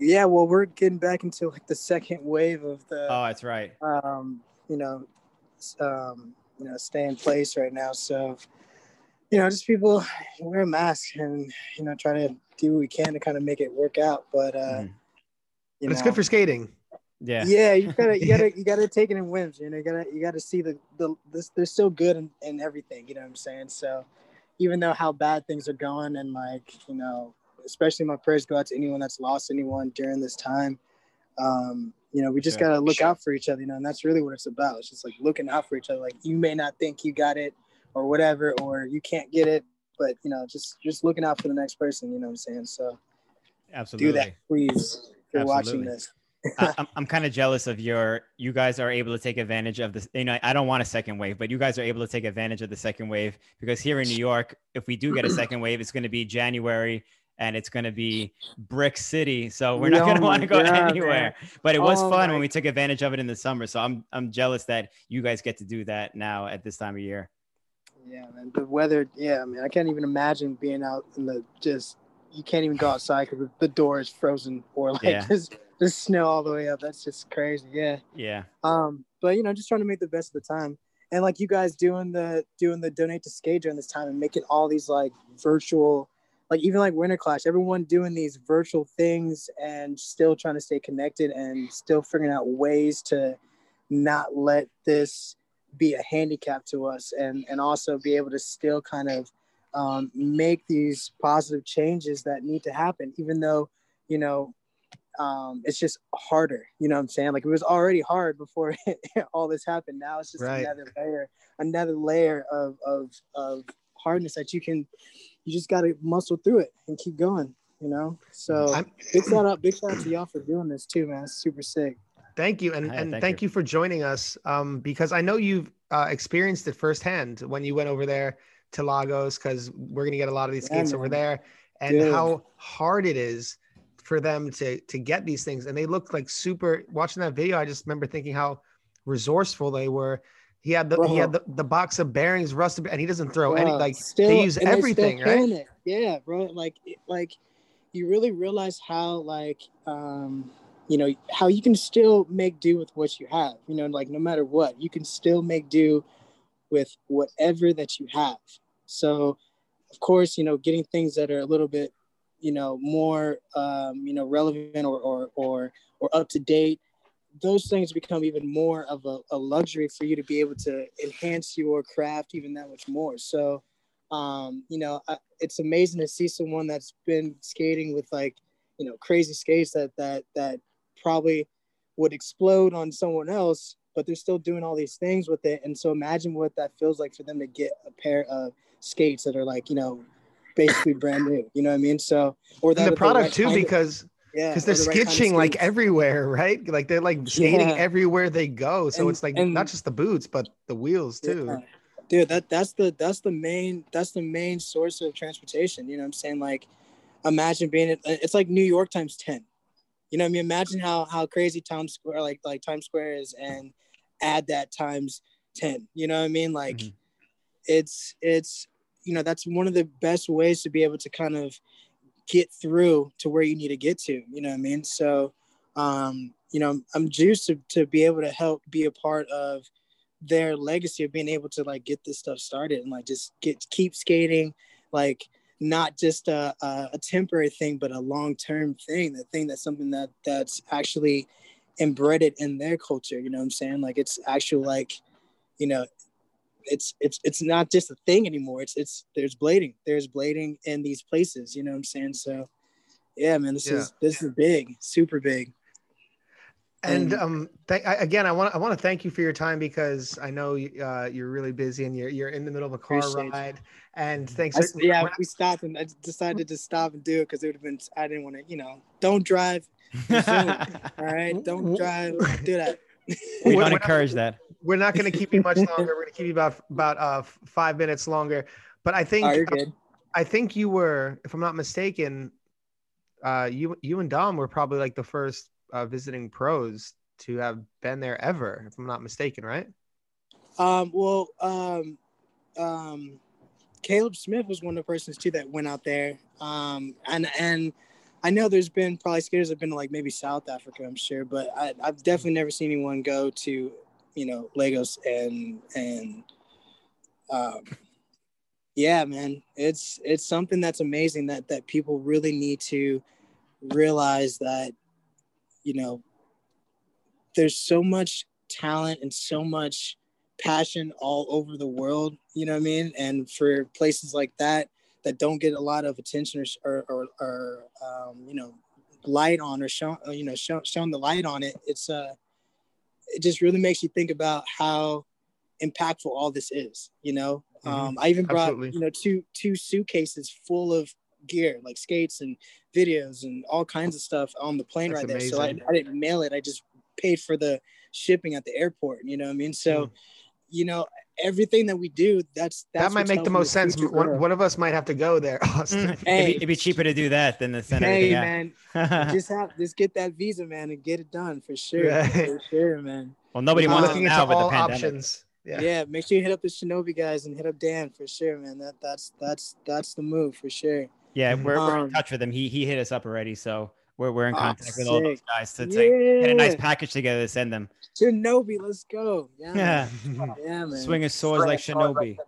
Yeah, well, we're getting back into like the second wave of the Oh, that's right. um, you know, um, you know, stay in place right now. So, you know, just people wear a mask and you know try to do what we can to kind of make it work out. But uh, you But it's know, good for skating. Yeah. yeah, you gotta you gotta you gotta take it in wins. You know, you gotta you gotta see the the this, they're still good in, in everything. You know what I'm saying? So, even though how bad things are going, and like you know, especially my prayers go out to anyone that's lost anyone during this time. Um, you know, we just Sure. gotta look out for each other. You know, and that's really what it's about. It's just like looking out for each other. Like you may not think you got it or whatever, or you can't get it, but you know, just just looking out for the next person. You know what I'm saying? So Absolutely. do that, please. If you're watching this. I, I'm, I'm kind of jealous of your you guys are able to take advantage of this you know i don't want a second wave but you guys are able to take advantage of the second wave because here in new york if we do get a second wave it's going to be january and it's going to be brick city so we're not going to want to go anywhere man. but it was Oh fun my- when we took advantage of it in the summer so i'm i'm jealous that you guys get to do that now at this time of year Yeah, man. The weather, yeah, I mean, I can't even imagine being out in the just. You can't even go outside because the door is frozen or like Yeah. just just snow all the way up. That's just crazy. Yeah. yeah Um, but you know, just trying to make the best of the time, and like you guys doing the doing the donate to skate during this time and making all these like virtual, like even like Winter Clash, everyone doing these virtual things and still trying to stay connected and still figuring out ways to not let this be a handicap to us and and also be able to still kind of um, make these positive changes that need to happen even though you know um, it's just harder. You know what I'm saying? Like it was already hard before all this happened. Now it's just Right. another layer, another layer of of of hardness that you can, you just got to muscle through it and keep going. You know. So I'm- big shout out, big shout out to y'all for doing this too, man. It's super sick. Thank you, and Hey, and thank thank, you. you. for joining us. Um, because I know you've uh, experienced it firsthand when you went over there to Lagos, because we're gonna get a lot of these Yeah, skates over there, and Dude. how hard it is for them to to get these things. And they look like super. Watching that video, I just remember thinking how resourceful they were. He had the he had the, the box of bearings rusted, and he doesn't throw any like still- they use everything, right? It. Yeah, bro. Like, like you really realize how, like, um, you know, how you can still make do with what you have. You know, like no matter what, you can still make do with whatever that you have. So, of course, you know, getting things that are a little bit, you know, more, um, you know, relevant or or or or up to date those things become even more of a, a luxury for you to be able to enhance your craft even that much more. So, um, you know, I, it's amazing to see someone that's been skating with like, you know, crazy skates that that that probably would explode on someone else, but they're still doing all these things with it. And so, imagine what that feels like for them to get a pair of skates that are like, you know, basically brand new. You know what I mean? So, or that the product right too, kind of- because yeah, because they're the right kind of skitching like everywhere, right? Like they're like skating Yeah. everywhere they go. So And- it's like and- not just the boots, but the wheels too. Yeah. Dude, that that's the that's the main that's the main source of transportation. You know what I'm saying? Like imagine being it it's like New York times 10. You know what I mean? Imagine how how crazy Times Square like like Times Square is and add that times 10. You know what I mean? Like Mhm. it's it's you know that's one of the best ways to be able to kind of get through to where you need to get to you know what i mean? So um you know i'm juiced to, to be able to help be a part of their legacy of being able to like get this stuff started and like just get keep skating like not just a, a, temporary thing but a long-term thing the thing that's something that that's actually embedded in their culture you know what i'm saying? Like it's actual like you know it's it's it's not just a thing anymore it's it's there's blading there's blading in these places you know what i'm saying so yeah man this Yeah. is this is big super big And um, th- again, I want I want to thank you for your time because I know uh, you're really busy and you're you're in the middle of a car Appreciate you. ride. And thanks. I, for- yeah we stopped and i decided to stop and do it because it would have been i didn't want to you know don't drive all right don't drive do that we We're- don't encourage that. We're not going to keep you much longer. We're going to keep you about about uh, five minutes longer. But I think oh you're I think you were, if I'm not mistaken, uh, you you and Dom were probably like the first uh, visiting pros to have been there ever, if I'm not mistaken, right? Um, well, um, um, Caleb Smith was one of the persons too that went out there. Um, and and I know there's been probably skaters have been to like maybe South Africa, I'm sure, but I, I've definitely never seen anyone go to, you know, Lagos and and um, yeah, man, it's it's something that's amazing that that people really need to realize that, you know, there's so much talent and so much passion all over the world you know what i mean? And for places like that that don't get a lot of attention or or, or, or um, you know light on or shown you know shown, shown the light on it it's uh it just really makes you think about how impactful all this is you know Mhm. um i even brought Absolutely. you know two two suitcases full of gear like skates and videos and all kinds of stuff on the plane That's right there so I. I didn't mail it i just paid for the shipping at the airport you know what i mean so Mm. You know everything that we do that's, that's that might make the helping most sense. One, one of us might have to go there, Austin. it'd, be, it'd be cheaper to do that than the center. hey everything man just have just get that visa man and get it done for sure Right. for sure man well, nobody I'm wants it looking now into with the all pandemic. options. yeah. Yeah. make sure you hit up the shinobi guys and hit up dan for sure man that that's that's that's the move for sure Yeah, we're, we're in Um, touch with him. He he hit us up already, so we're we're in Oh, contact with all those sick. guys to, to get a nice package together to send them. shinobi let's go yeah Yeah, man. yeah man swing his swords like Shinobi.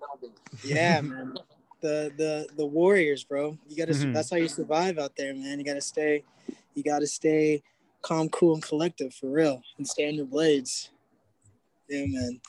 yeah man the the the warriors bro you gotta Mhm. that's how you survive out there man you gotta stay you gotta stay calm cool and collective for real and stay on your blades yeah man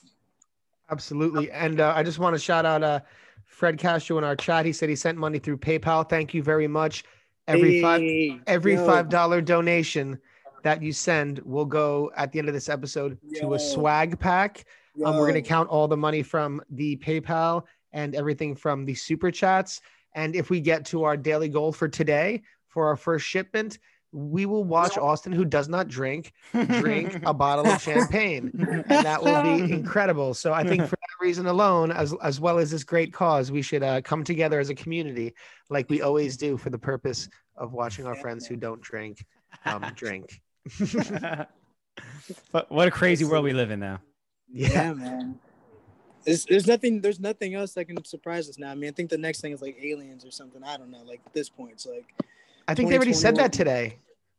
Absolutely. And uh, I just want to shout out uh, Fred Castro in our chat. He said he sent money through PayPal. Thank you very much. Every five Hey, every yo, five dollar donation that you send will go at the end of this episode to a swag pack. Um, we're gonna count all the money from the PayPal and everything from the super chats. And if we get to our daily goal for today for our first shipment, we will watch Austin, who does not drink, drink a bottle of champagne. And that will be incredible. So I think for that reason alone, as as well as this great cause, we should uh, come together as a community, like we always do, for the purpose of watching our friends who don't drink um, drink. but what a crazy world we live in now. Yeah. yeah, man. There's, there's nothing there's nothing else that can surprise us now. I mean, I think the next thing is like aliens or something. I don't know. Like at this point, it's like, I think they already said that today.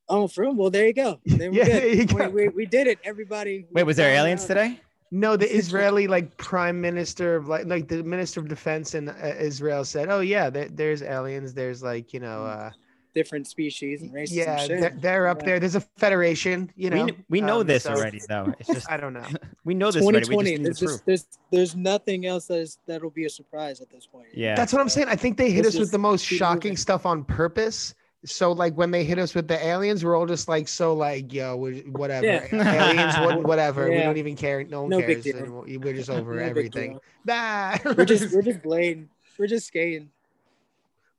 Oh, for real? Well, there you go. Then we're Yeah, good. there you go. We, we, we did it, everybody. Wait, was there aliens out. today? No, the Israeli like prime minister of like like the minister of defense in uh, Israel said, "Oh yeah, there, there's aliens. There's like you know, uh, Different species and races. yeah, and shit. they're, they're up Yeah. there. There's a federation. You know, we, we know um, this so- already, though. It's just I don't know. we know this already. We 2020. just need There's the just there's there's nothing else that is that'll be a surprise at this point. Yeah. That's what I'm saying. I think they hit Let's with the most shocking moving. stuff on purpose. So like when they hit us with the aliens, we're all just like so like yo, whatever Yeah. aliens, what, whatever. We don't even care. No one No cares anymore. We're just over No everything. Bah. We're just we're just blading. We're just skating.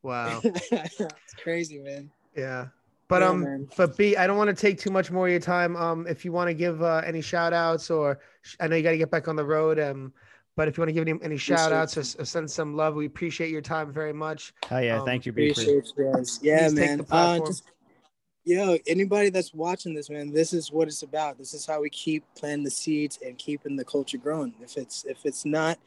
wow. it's crazy, man. Yeah. But Yeah, um, man. but B, I don't want to take too much more of your time. Um, if you want to give uh, any shout outs or sh- I know you got to get back on the road. Um, but if you want to give any, any shout outs or, or send some love, we appreciate your time very much. Oh, yeah, um, thank you, B. Appreciate you guys. Yeah, Please take man. the Uh, just yo, anybody that's watching this, man, this is what it's about. This is how we keep planting the seeds and keeping the culture growing. If it's if it's not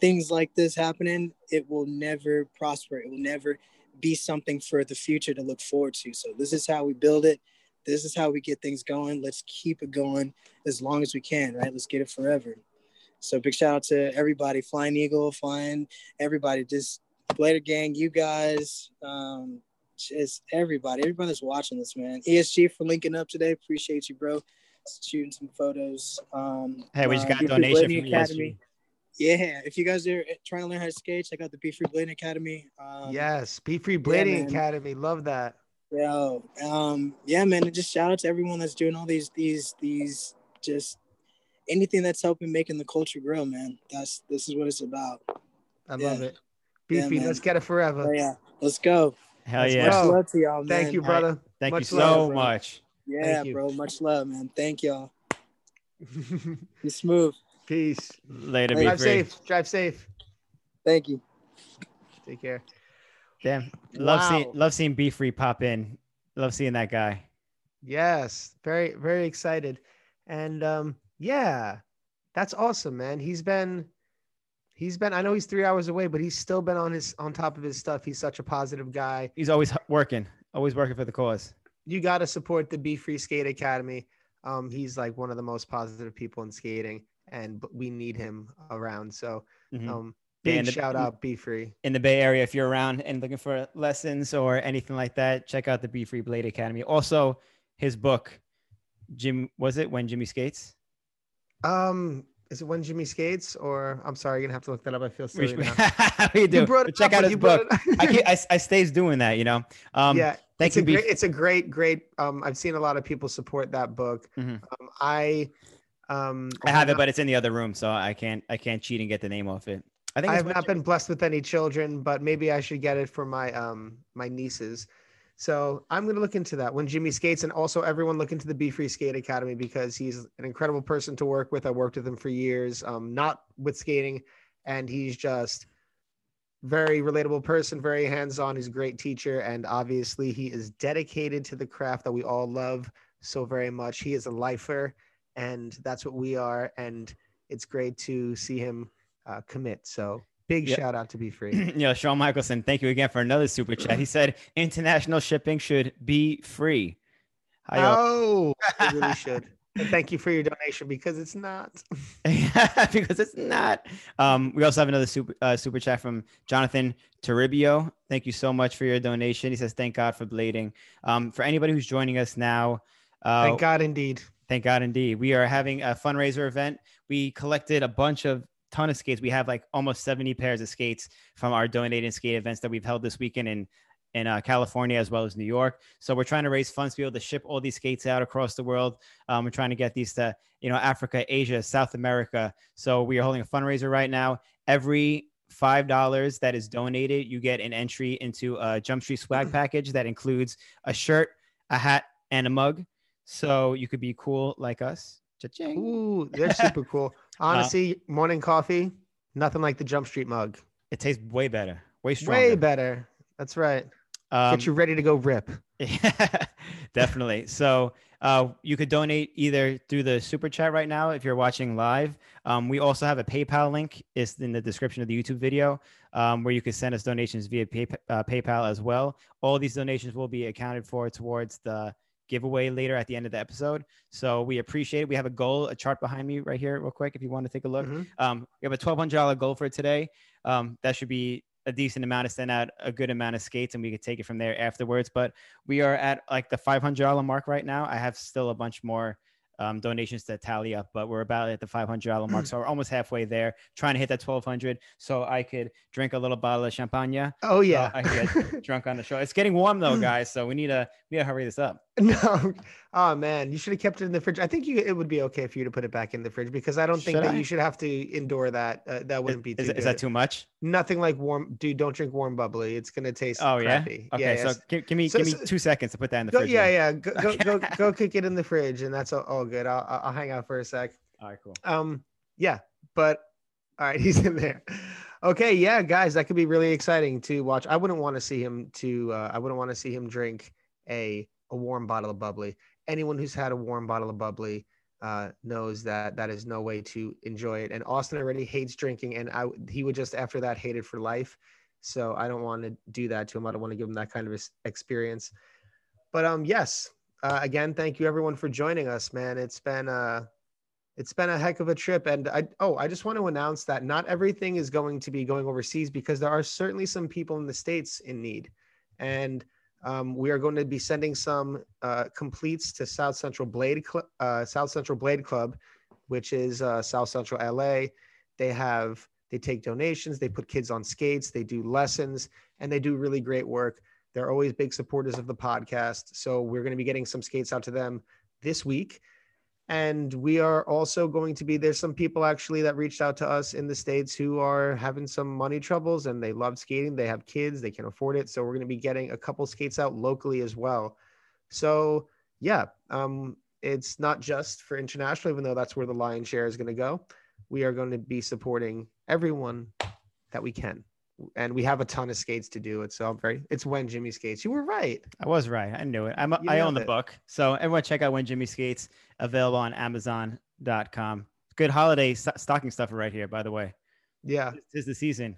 things like this happening, it will never prosper. It will never be something for the future to look forward to. So this is how we build it. This is how we get things going. Let's keep it going as long as we can, right? Let's get it forever. So big shout out to everybody, Flying Eagle, Flying, everybody, just Blader Gang, you guys, um, just everybody, everybody that's watching this, man. ESG for linking up today. Appreciate you, bro. Shooting some photos. Um, Hey, we just got a donation from Academy. ESG. Yeah, if you guys are trying to learn how to skate, check out the Be Free Blading Academy. Um, yes, Be Free Blading man. Academy. Love that. Yo, um, yeah, man, and just shout out to everyone that's doing all these, these, these, just anything that's helping making the culture grow, man. That's this is what it's about. I Yeah. love it. Beefy, man. let's get it forever. So yeah, let's go. Hell Much yeah. go. love to y'all, man. Thank you, All right. brother. Thank you Much so love, bro. much. Yeah, Thank you. bro. Much love, man. Thank y'all. Be smooth. Peace. Later, Hey, be Drive free. safe. Drive safe. Thank you. Take care. Damn. Love Wow. seeing love seeing Be Free pop in. Love seeing that guy. Yes, very very excited, and um, yeah, that's awesome, man. He's been, he's been. I know he's three hours away, but he's still been on his on top of his stuff. He's such a positive guy. He's always working, always working for the cause. You got to support the Be Free Skate Academy. Um, he's like one of the most positive people in skating, and we need him around. So, Mhm. um, Yeah, big and the- shout out, Be Free. in the Bay Area, if you're around and looking for lessons or anything like that, check out the Be Free Blade Academy. Also, his book, Jim, was it when Jimmy skates? Um, is it when Jimmy skates, or I'm sorry, you're gonna have to look that up. I feel silly now. we do. You brought it check up, out his you book. I, keep, I I stays doing that, you know. Um, yeah, it's you, a Be great, it's a great, great. Um, I've seen a lot of people support that book. Mhm. Um, I, um, I have it, but it's in the other room, so I can't I can't cheat and get the name off it. I think I have not been blessed with any children, but maybe I should get it for my um my nieces. So I'm gonna look into that when Jimmy skates, and also everyone look into the Be Free Skate Academy because he's an incredible person to work with. I worked with him for years, um, not with skating, and he's just very relatable person, very hands-on. He's a great teacher, and obviously he is dedicated to the craft that we all love so very much. He is a lifer, and that's what we are. And it's great to see him uh, commit. So big Yep. shout out to Be Free. yeah, Sean Michelson, thank you again for another super chat. He said international shipping should be free. Y'all- oh, it really should. And thank you for your donation because it's not. because it's not. Um, we also have another super uh, super chat from Jonathan Toribio. Thank you so much for your donation. He says, "Thank God for blading." Um, for anybody who's joining us now, uh, Thank God, indeed. Thank God, indeed. We are having a fundraiser event. We collected a bunch of ton of skates. We have like almost 70 pairs of skates from our donated skate events that we've held this weekend in in uh, California as well as New York. So we're trying to raise funds to be able to ship all these skates out across the world. Um, we're trying to get these to you know Africa, Asia, South America. So we are holding a fundraiser right now. Every five dollars that is donated, you get an entry into a Jump Street swag package that includes a shirt, a hat, and a mug. So you could be cool like us. Cha-ching. Ooh, they're super cool. Honestly, morning coffee, nothing like the Jump Street mug. It tastes way better, way stronger. Way better. That's right. Um, Get you ready to go rip. Yeah, definitely. So uh, you could donate either through the super chat right now if you're watching live. Um, we also have a PayPal link. It's in the description of the YouTube video um, where you can send us donations via pay, uh, PayPal as well. All these donations will be accounted for towards the giveaway later at the end of the episode. So we appreciate it. We have a goal, a chart behind me right here, real quick, if you want to take a look. Mhm. Um, we have a $1,200 goal for today. Um, that should be a decent amount to send out a good amount of skates and we could take it from there afterwards. But we are at like the $500 mark right now. I have still a bunch more um, donations to tally up, but we're about at the $500 mark. so we're almost halfway there, trying to hit that 1200 so I could drink a little bottle of champagne. Oh yeah. I get drunk on the show. It's getting warm though, guys. So we need to, we need to hurry this up. no. Oh man, you should have kept it in the fridge. I think you it would be okay for you to put it back in the fridge because I don't think Should that I? you should have to endure that. Uh, that Is, wouldn't be too is, good. is that too much? Nothing like warm. Dude, don't drink warm bubbly. It's gonna taste. Oh yeah. Okay. Yeah, so yes. give, give me, So- give me so- two seconds to put that in the Go, fridge. yeah, yeah. Go, go, go, go kick it in the fridge, and that's all, all good. I'll, I'll hang out for a sec. All right, cool. Um, yeah, but all right, he's in there. Okay, yeah, guys, that could be really exciting to watch. I wouldn't want to see him to. Uh, I wouldn't want to see him drink a a warm bottle of bubbly. Anyone who's had a warm bottle of bubbly uh, knows that that is no way to enjoy it. And Austin already hates drinking, and I he would just after that hate it for life. So I don't want to do that to him. I don't want to give him that kind of experience. But um, yes, uh, again, thank you everyone for joining us, man. It's been uh it's been a heck of a trip. And i oh i just want to announce that not everything is going to be going overseas because there are certainly some people in the states in need. And um, we are going to be sending some uh, completes to south central blade Cl- uh, south central blade club which is uh, south central la they have they take donations they put kids on skates they do lessons and they do really great work they're always big supporters of the podcast so we're going to be getting some skates out to them this week. And we are also going to be there's some people actually that reached out to us in the states who are having some money troubles and they love skating they have kids they can afford it. So we're going to be getting a couple skates out locally as well. So yeah um, it's not just for international even though that's where the lion's share is going to go. We are going to be supporting everyone that we can and we have a ton of skates to do it so i'm very it's when jimmy skates you were right I was right. I knew it. I'm, You I own the it. book. So everyone check out When Jimmy Skates, available on Amazon.com. Good holiday st- stocking stuffer right here, by the way. yeah Tis the season.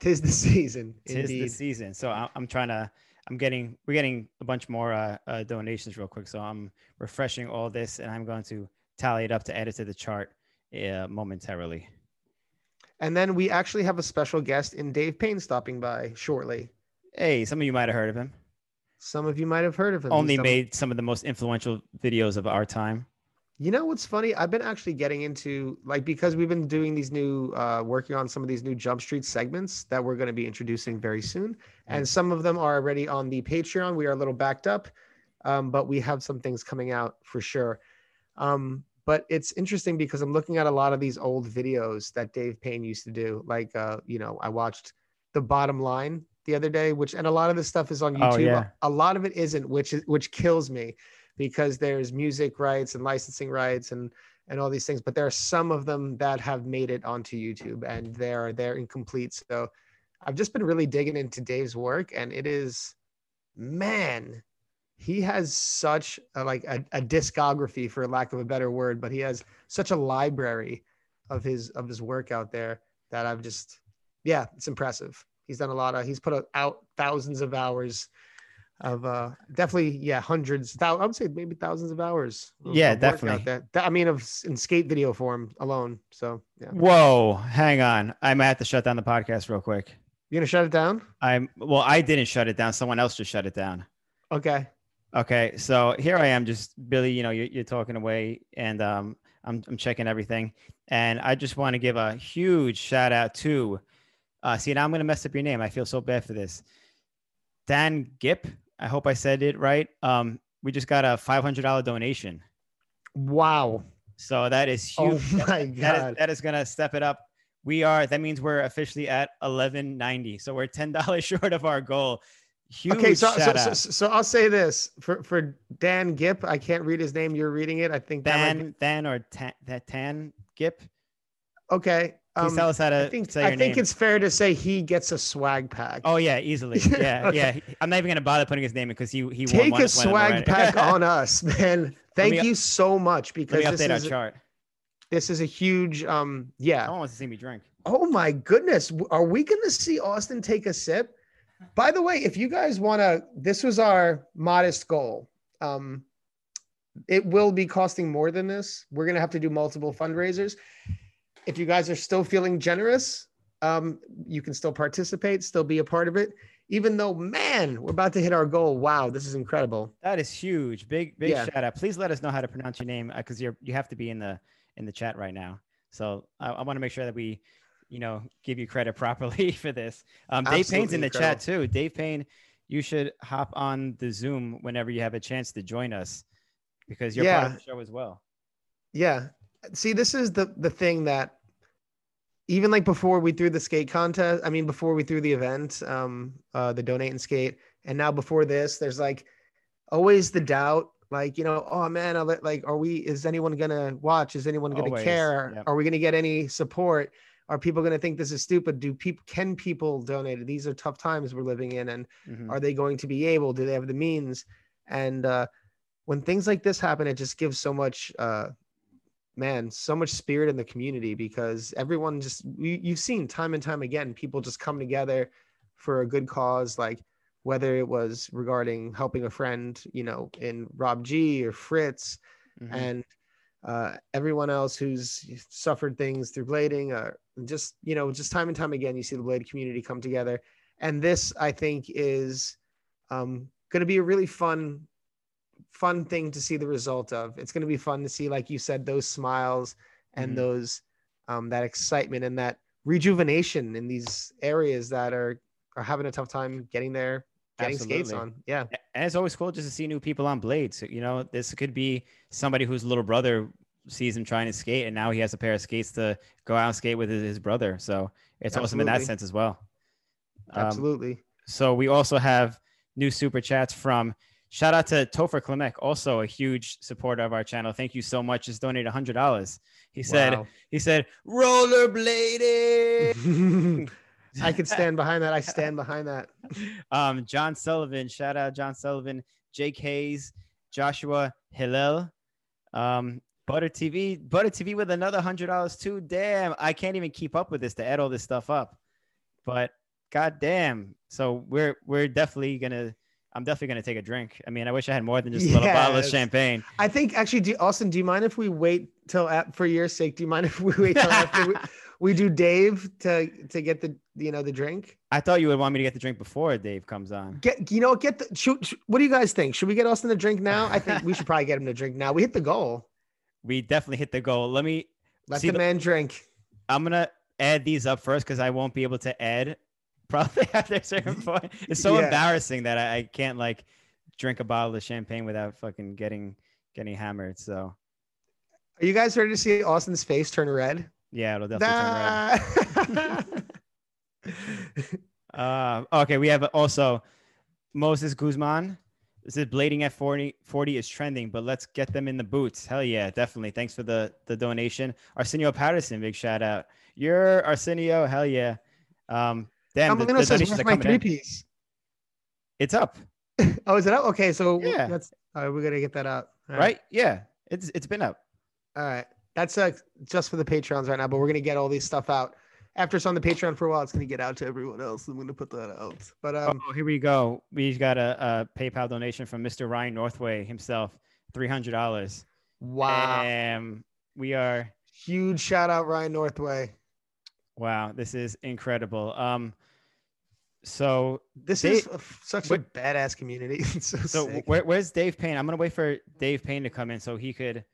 tis the season Tis indeed the season. So I- I'm trying to, I'm getting, we're getting a bunch more uh, uh, donations real quick. So I'm refreshing all this and I'm going to tally it up to add it to the chart uh, momentarily. And then we actually have a special guest in Dave Payne stopping by shortly. Hey, some of you might have heard of him. Some of you might have heard of him. Only done- made some of the most influential videos of our time. You know what's funny? I've been actually getting into like because we've been doing these new, uh, working on some of these new Jump Street segments that we're going to be introducing very soon, and some of them are already on the Patreon. We are a little backed up, um, but we have some things coming out for sure. Um, but it's interesting because I'm looking at a lot of these old videos that Dave Payne used to do. Like, uh, you know, I watched the bottom line the other day, which and a lot of this stuff is on YouTube. Oh, YouTube. yeah. A lot of it isn't, which is which kills me because there's music rights and licensing rights and and all these things. But there are some of them that have made it onto YouTube and they're they're incomplete. So I've just been really digging into Dave's work, and it is, man, he has such a, like a, a discography, for lack of a better word, but he has such a library of his of his work out there that I've just, yeah, it's impressive. He's done a lot of. He's put out thousands of hours of uh definitely yeah hundreds thou- i would say maybe thousands of hours of- Yeah, of definitely. That- i mean of in skate video form alone so yeah Whoa, hang on. I might have to shut down the podcast real quick. you gonna shut it down I'm well, I didn't shut it down. Someone else just shut it down. okay Okay, so here I am, just Billy. You know, you're, you're talking away, and um, I'm I'm checking everything, and I just want to give a huge shout out to. Uh, see, now I'm gonna mess up your name. I feel so bad for this. Dan Gip. I hope I said it right. Um, we just got a five hundred dollar donation. Wow. So that is huge. Oh huge. my that, is, god. that is gonna step it up. We are. That means we're officially at eleven ninety. So we're ten dollars short of our goal. Huge Okay, so so, so so I'll say this for for Dan Gip. I can't read his name. You're reading it. I think that might be- Dan, Dan or Tan, that Tan Gip. okay. Please Um, tell us how to I think say I your think name. it's fair to say he gets a swag pack. Oh yeah, easily. Yeah, Okay. yeah. I'm not even gonna bother putting his name in because he he won Take one- a one of them swag pack on us, man. Thank me- you so much because this update our is chart. this is a huge um yeah. No one wants to see me drink. Oh my goodness. Are we going to see Austin take a sip? By the way, if you guys want to, this was our modest goal. Um, it will be costing more than this. We're going to have to do multiple fundraisers. If you guys are still feeling generous, um, you can still participate, still be a part of it. Even though, man, we're about to hit our goal. Wow, this is incredible. That is huge. Big big Yeah. shout out. Please let us know how to pronounce your name because you're you have to be in the in the chat right now. So I, I want to make sure that we, you know, give you credit properly for this. Um, Dave Payne's in the chat too. Dave Payne, you should hop on the Zoom whenever you have a chance to join us because you're part of the show as well. Yeah. See, this is the the thing that even like before we threw the skate contest, I mean before we threw the event, um uh the donate and skate, and now before this, there's like always the doubt like, you know, oh man, I'll like are we is anyone to watch? Is anyone to Always, care? yep. Are we to get any support? Are people going to think this is stupid? Do people can people donate? These are tough times we're living in and Mhm. are they going to be able do they have the means and uh when things like this happen it just gives so much uh man so much spirit in the community because everyone just you, you've seen time and time again people just come together for a good cause like whether it was regarding helping a friend you know in rob g or fritz Mhm. and uh, everyone else who's suffered things through blading, uh, just you know, just time and time again, you see the blade community come together, and this I think is um, going to be a really fun, fun thing to see the result of. It's going to be fun to see, like you said, those smiles and Mhm. those um, that excitement and that rejuvenation in these areas that are are having a tough time getting there, getting skates on. Yeah, and it's always cool just to see new people on blades. You know, this could be somebody whose little brother sees him trying to skate, and now he has a pair of skates to go out and skate with his, his brother. So it's awesome in that sense as well. Um, absolutely. so we also have new super chats from shout out to Topher Klimek, also a huge supporter of our channel. Thank you so much. Just donated hundred dollars. He said Wow. he said rollerblading. I could stand behind that. I stand behind that. um, John Sullivan, shout out John Sullivan, Jake Hayes, Joshua Hillel, um, Butter TV, Butter TV with another hundred dollars too. Damn, I can't even keep up with this to add all this stuff up. But god damn. So we're we're definitely gonna I'm definitely gonna take a drink. I mean, I wish I had more than just a little bottle of champagne. I think actually, do, Austin, do you mind if we wait till at, for your sake? Do you mind if we wait till after we, we do Dave to to get the you know the drink? I thought you would want me to get the drink before Dave comes on. Get you know get the. Should- what do you guys think? Should we get Austin the drink now? I think we should probably get him to drink now. We hit the goal. We definitely hit the goal. Let me Let See the the- man drink. I'm gonna add these up first because I won't be able to add probably after a certain point. It's so Yeah. embarrassing that I, I can't like drink a bottle of champagne without fucking getting getting hammered. So Are you guys ready to see Austin's face turn red? Yeah, it'll definitely turn red. Uh, okay, we have also Moses Guzman. This is blading at 40, 40 is trending, but let's get them in the boots. Hell yeah, definitely. Thanks for the the donation. Arsenio Patterson, big shout out. You're Arsenio, hell yeah. Um, damn, the, the donations "Where's are my coming three in. piece?" It's up, Oh, is it up? Okay, so Yeah. that's all right. We're gonna get that out. All right? Yeah, it's it's been up. All right. That's uh, just for the Patreons right now, but we're gonna get all these stuff out. After it's on the Patreon for a while, it's gonna get out to everyone else. I'm gonna put that out. But um, oh, here we go. We got a, a PayPal donation from Mr. Ryan Northway himself, three hundred dollars. wow, Um, we are huge shout out Ryan Northway. wow. This is incredible. Um, so This They- is a- such a badass community. So, so where, where's Dave Payne? I'm gonna wait for Dave Payne to come in so he could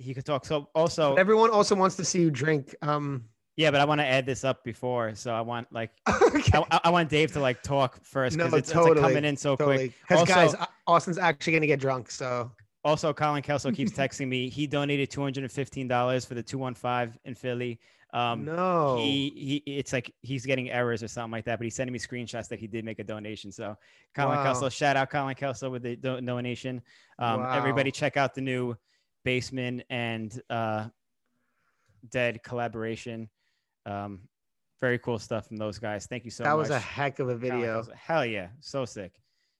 he could talk. So also, But everyone also wants to see you drink. Um, Yeah, but I want to add this up before, so I want like okay. I, I want Dave to like talk first because it's, it's totally, like coming in so quick. Because guys, uh, Austin's actually gonna get drunk. So Also, Colin Kelso keeps texting me. He donated two hundred and fifteen dollars for the two one five in Philly. Um, no. he he it's like he's getting errors or something like that, but he's sending me screenshots that he did make a donation. So Colin Wow. Kelso, shout out Colin Kelso with the do- donation. Um, everybody check out the new Baseman and uh, Dead collaboration. Um, very cool stuff from those guys. Thank you so that much. That was a heck of a video. Hell yeah, so sick.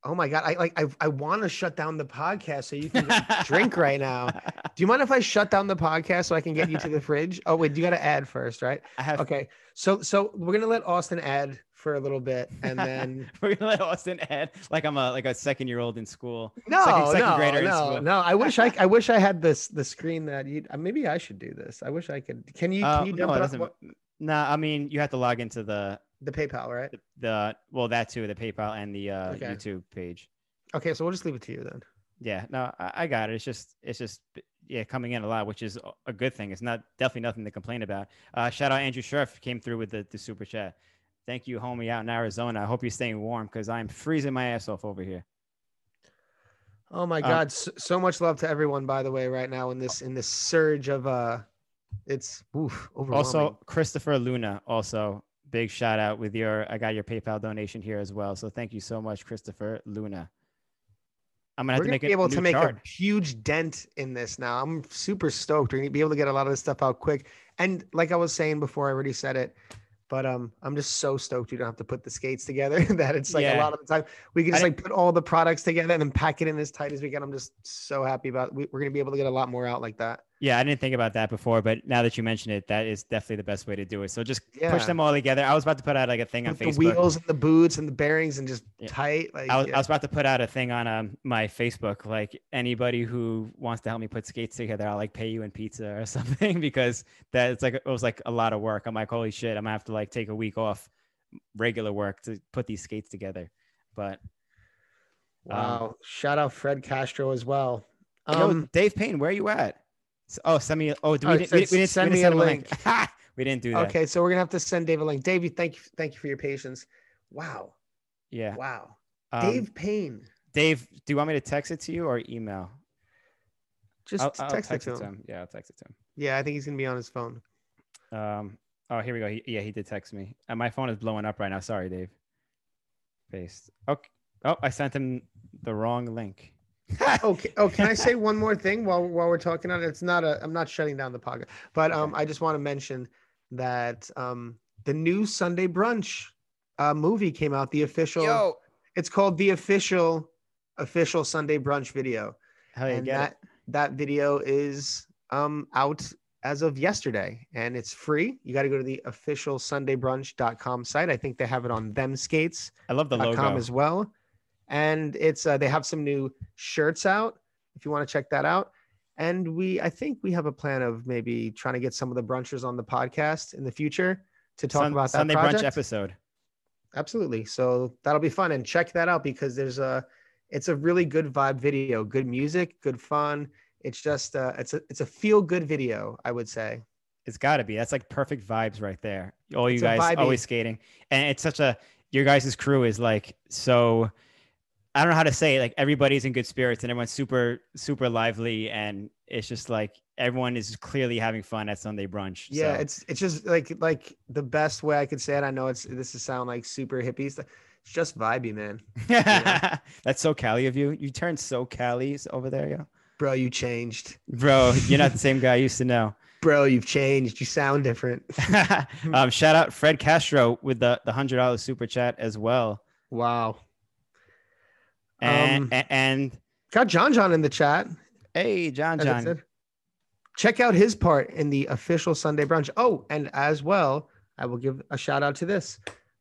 Oh my god! I like I I want to shut down the podcast so you can drink right now. Do you mind if I shut down the podcast so I can get you to the fridge? Oh wait, you got to add first, right? I have Okay. So so we're gonna let Austin add for a little bit, and then We're gonna let Austin add like I'm a like a second year old in school. no, Second- second no, grader in no, school. no. I wish I I wish I had this the screen that you. Maybe I should do this. I wish I could. Can you Uh, can you no, dump it it doesn't- Nah, I mean you have to log into the the PayPal, right? the, the well that too the PayPal and the uh, Okay. YouTube page. Okay, so we'll just leave it to you then. Yeah, no, I, I got it. It's just it's just yeah coming in a lot, which is a- a good thing. It's not definitely nothing to complain about. Uh, shout out Andrew Sheriff came through with the, the super chat. Thank you, homie, out in Arizona. I hope you're staying warm because I'm freezing my ass off over here. Oh my Um, God! So, so much love to everyone, by the way, right now in this in this surge of uh, it's oof overwhelming. Also, Christopher Luna, also big shout out with your I got your PayPal donation here as well. So thank you so much, Christopher Luna. I'm gonna have we're to make be able to make chart. a huge dent in this now. I'm super stoked. We're gonna be able to get a lot of this stuff out quick. And like I was saying before, I already said it, but um, I'm just so stoked you don't have to put the skates together. that it's like a lot of the time we can I just like put all the products together and then pack it in as tight as we can. I'm just so happy about. We, we're gonna be able to get a lot more out like that. Yeah, I didn't think about that before, but now that you mention it, that is definitely the best way to do it. So just Yeah. push them all together. I was about to put out like a thing on With the wheels and the boots and the bearings and just Yeah. tight. Like I was, yeah. I was about to put out a thing on um, my Facebook, like anybody who wants to help me put skates together, I'll like pay you in pizza or something because that it's like it was like a lot of work. I'm like, holy shit, I'm gonna have to like take a week off regular work to put these skates together. But um, wow. Shout out Fred Castro as well. yo, Um, Dave Payne, where are you at? Oh, send me. Oh, do we, it didn't, we, we didn't send we me didn't a send him link. we didn't do that. okay, so we're gonna have to send Dave a link. Dave, thank you, thank you for your patience. Wow, Yeah. wow. Um, Dave Payne. Dave, do you want me to text it to you or email? Just I'll, I'll text, text it to him. Yeah, I'll text it to him. Yeah, I think he's gonna be on his phone. Um, oh, here we go. He, yeah, he did text me. And my phone is blowing up right now. Sorry, Dave. Paste. Okay. Oh, I sent him the wrong link. Okay. Oh, can I say one more thing while while we're talking on it? It's not a. I'm not shutting down the podcast, but um, I just want to mention that um, the new Sunday brunch uh movie came out. The official. Yo, It's called the official official Sunday brunch video. and get that it. that video is um out as of yesterday and it's free you got to go to the official sundaybrunch.com site i think they have it on themskates.com I love the logo. as well and it's uh, they have some new shirts out if you want to check that out and we i think we have a plan of maybe trying to get some of the brunchers on the podcast in the future to talk Sun- about that Sunday project brunch episode. absolutely so that'll be fun and check that out because there's a it's a really good vibe video good music good fun it's just uh it's a it's a feel good video i would say It's got to be. That's like perfect vibes right there. All you It's guys always skating, and it's such a your guys' crew is like so. I don't know how to say it. Like everybody's in good spirits and everyone's super super lively, and it's just like everyone is clearly having fun at Sunday brunch. yeah so. it's it's just like like the best way i could say it i know it's this is sound like super hippie stuff it's just vibey man Yeah. That's so Cali of you. You turned so Cali over there, yo. bro you changed Bro, you're not the same guy I used to know. bro you've changed you sound different um, shout out Fred Castro with the the hundred dollar super chat as well. wow And, Um, and got john john in the chat hey, John John. check out his part in the official sunday brunch oh and as well i will give a shout out to this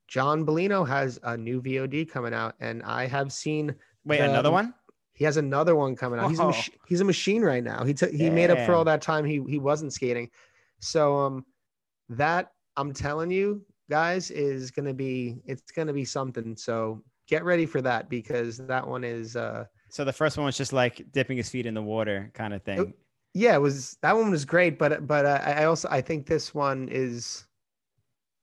john Bellino has a new vod coming out and i have seen Wait, the- another one? He has another one coming out. He's a mach- he's a machine right now. He took he made up for all that time he he wasn't skating. So um that I'm telling you guys is to be it's going to be something. So get ready for that because that one is uh So the first one was just like dipping his feet in the water kind of thing. yeah, it was that one was great, but but uh, I also I think this one is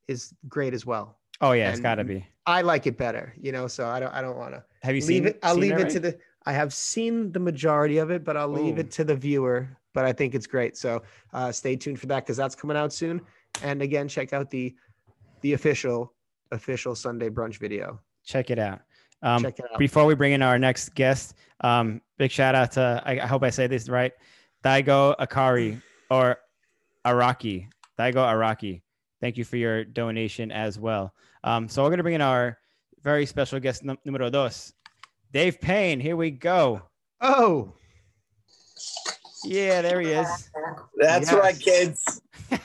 is great as well. Oh yeah, it's got to be. I like it better, you know. So I don't I don't want to Have you leave seen it. I'll seen leave it already? to the. I have seen the majority of it, but I'll leave Ooh. it to the viewer. But I think it's great. So uh, stay tuned for that because that's coming out soon. And again, check out the the official official Sunday brunch video. Check it out. Um, check it out. before we bring in our next guest, um, big shout out to I, I hope I say this right, Daigo Akari or Araki. Daigo Araki. Thank you for your donation as well. Um, so we're gonna bring in our very special guest num- numero dos, Dave Payne. Here we go. Oh, Yeah, there he is. That's Yes. right, kids.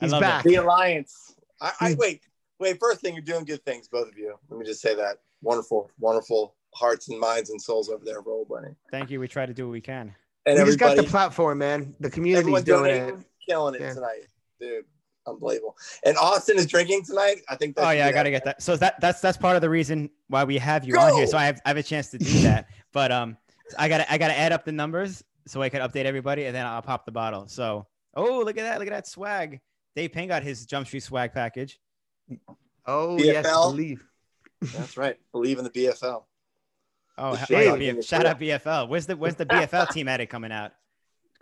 he's love it. back. The alliance. I, I wait, wait. First thing, you're doing good things, both of you. Let me just say that. Wonderful, wonderful hearts and minds and souls over there, rollerblading. Thank you. We try to do what we can. And We just got the platform, man. The community's everyone doing it. killing it Yeah. tonight, dude. Unbelievable. And Austin is drinking tonight. I think. That Oh yeah, I gotta that. get that. So that that's that's part of the reason why we have you on here. So I have I have a chance to do that. But um, I gotta I gotta add up the numbers so I can update everybody, and then I'll pop the bottle. So oh look at that, look at that swag. Dave Payne got his Jump Street swag package. Oh yes, BFL? believe. That's right. Believe in the BFL. Oh The ha- shade. BF shout out BFL. Where's the where's the BFL team at it coming out?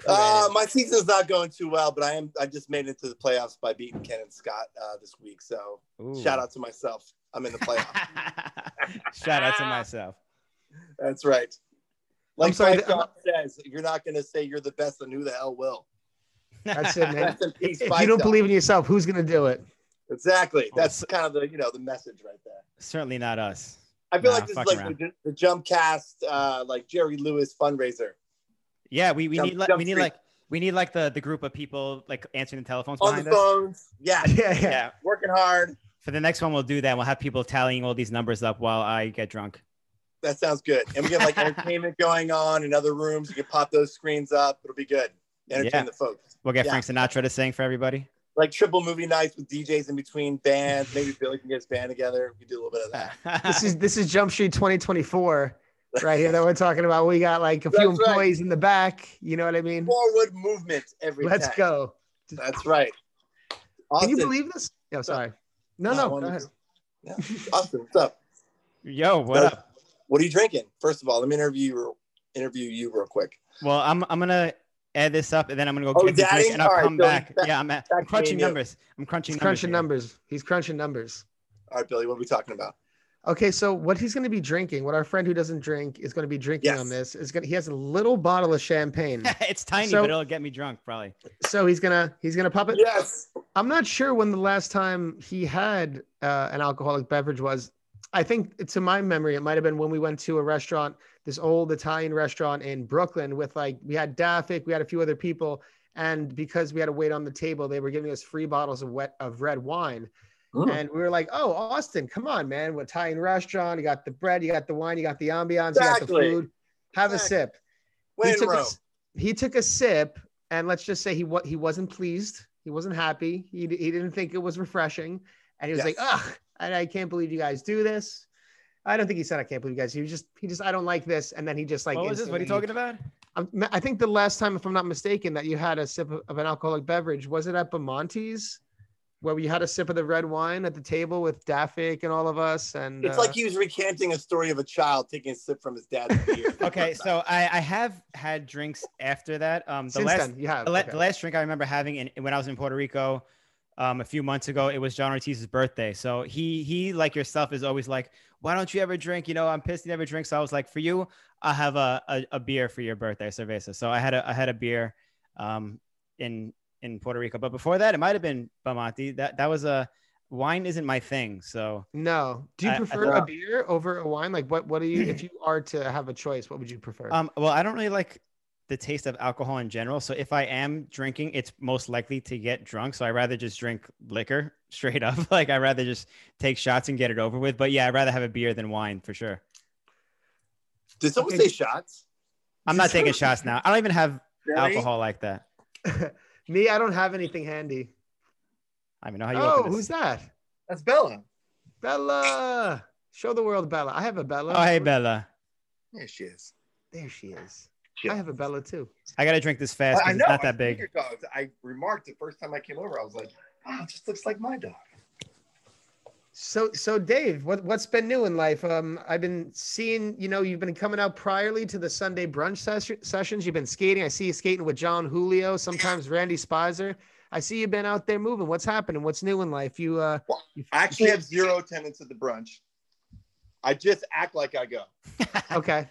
Uh, my season's not going too well, but I am. I just made it to the playoffs by beating Ken and Scott uh, this week. So. Ooh. shout out to myself. I'm in the playoffs. shout out to myself. That's right. Like sorry, Frank the- says, you're not going to say you're the best, and who the hell will? That's it, man. Rest peace, if Fight you don't Dog. believe in yourself, who's gonna do it? Exactly. That's kind of the you know the message right there. Certainly not us. I feel Nah, like this is like the, the Jump Cast, uh, like Jerry Lewis fundraiser Yeah, we, we Jump- need like we need Street. like we need like the the group of people like answering the telephones on behind the us. phones. Yeah, Yeah, yeah. Yeah. working hard. For the next one, we'll do that. We'll have people tallying all these numbers up while I get drunk. That sounds good. And we get like entertainment going on in other rooms. You can pop those screens up. It'll be good. Entertain Yeah. the folks. We'll get Yeah. Frank Sinatra to sing for everybody. Like triple movie nights with DJs in between bands. Maybe Billy can get his band together. We do a little bit of that. This is this is Jump Street 2024 right here that we're talking about. We got like a few That's right. employees in the back. You know what I mean? Forward movement every Let's time. go. That's right. Can you believe this? No, sorry. No, No, no. Go ahead. Yeah. Austin, what's up? Yo, what No. up? What are you drinking? First of all, let me interview you. real- Interview you real quick. Well, I'm I'm gonna add this up and then I'm gonna go Oh, get the daddy? drink and I'll All right, come Billy, back. back- yeah, I'm, at, I'm crunching me and you. numbers. I'm crunching He's numbers. crunching here. numbers. He's crunching numbers. All right, Billy, what are we talking about? Okay, so what he's going to be drinking, what our friend who doesn't drink is going to be drinking Yes. on this is going to he has a little bottle of champagne. it's tiny, So- but it'll get me drunk probably. so he's going to he's going to pop it. Yes. I'm not sure when the last time he had uh, an alcoholic beverage was. I think to my memory, it might have been when we went to a restaurant, this old Italian restaurant in Brooklyn with like, we had Daffic, we had a few other people. And because we had to wait on the table, they were giving us free bottles of wet of red wine. Mm. And we were like, oh, Austin, come on, man. What Italian restaurant? You got the bread, you got the wine, you got the ambiance, you got the food. Have a sip When he took a, Rome. he took a sip and let's just say he wa- he wasn't pleased he wasn't happy he, he didn't think it was refreshing and he was like ugh I, I can't believe you guys do this i don't think he said i can't believe you guys he was just he just i don't like this and then he just like what was this? What are you talking about? I'm- i think the last time if i'm not mistaken that you had a sip of, of an alcoholic beverage was it at Bamonte's where we had a sip of the red wine at the table with Daffic and all of us and It's uh, like he was recanting a story of a child taking a sip from his dad's beer. Okay, so I, I have had drinks after that. Um, the since last then you have the, okay. the last drink I remember having in, when I was in Puerto Rico um, a few months ago, it was John Ortiz's birthday. So he he like yourself is always like, why don't you ever drink? You know, I'm pissed you never drink. So I was like, for you, I'll have a, a, a beer for your birthday, cerveza. So I had a I had a beer um, in in Puerto Rico. But before that, it might have been Bamonte. That that was a wine isn't my thing. So No. Do you I- I prefer a beer over a wine? Like what what do you if you are to have a choice, what would you prefer? Um, well, I don't really like the taste of alcohol in general. So if I am drinking, it's most likely to get drunk. So I rather just drink liquor straight up. like I rather just take shots and get it over with. But yeah, I'd rather have a beer than wine for sure. Did someone Okay. say shots? I'm not taking shots now. I don't even have Really? alcohol like that. Me, I don't have anything handy. I don't even know how you Oh, who's that? That's Bella. Bella. Show the world Bella. I have a Bella. Oh, hey Bella. There she is. There she is. Shit. I have a Bella too. I gotta drink this fast. I It's know. not that I big. figured, dogs. I remarked the first time I came over. I was like, Oh, it just looks like my dog. So, so Dave, what what's been new in life? Um, I've been seeing, you know, you've been coming out priorly to the Sunday brunch ses- sessions. You've been skating. I see you skating with Jon Julio, sometimes Randy Spizer. I see you've been out there moving. What's happening? What's new in life? You, uh, Well, you I actually have zero attendance at the brunch. I just act like I go. okay.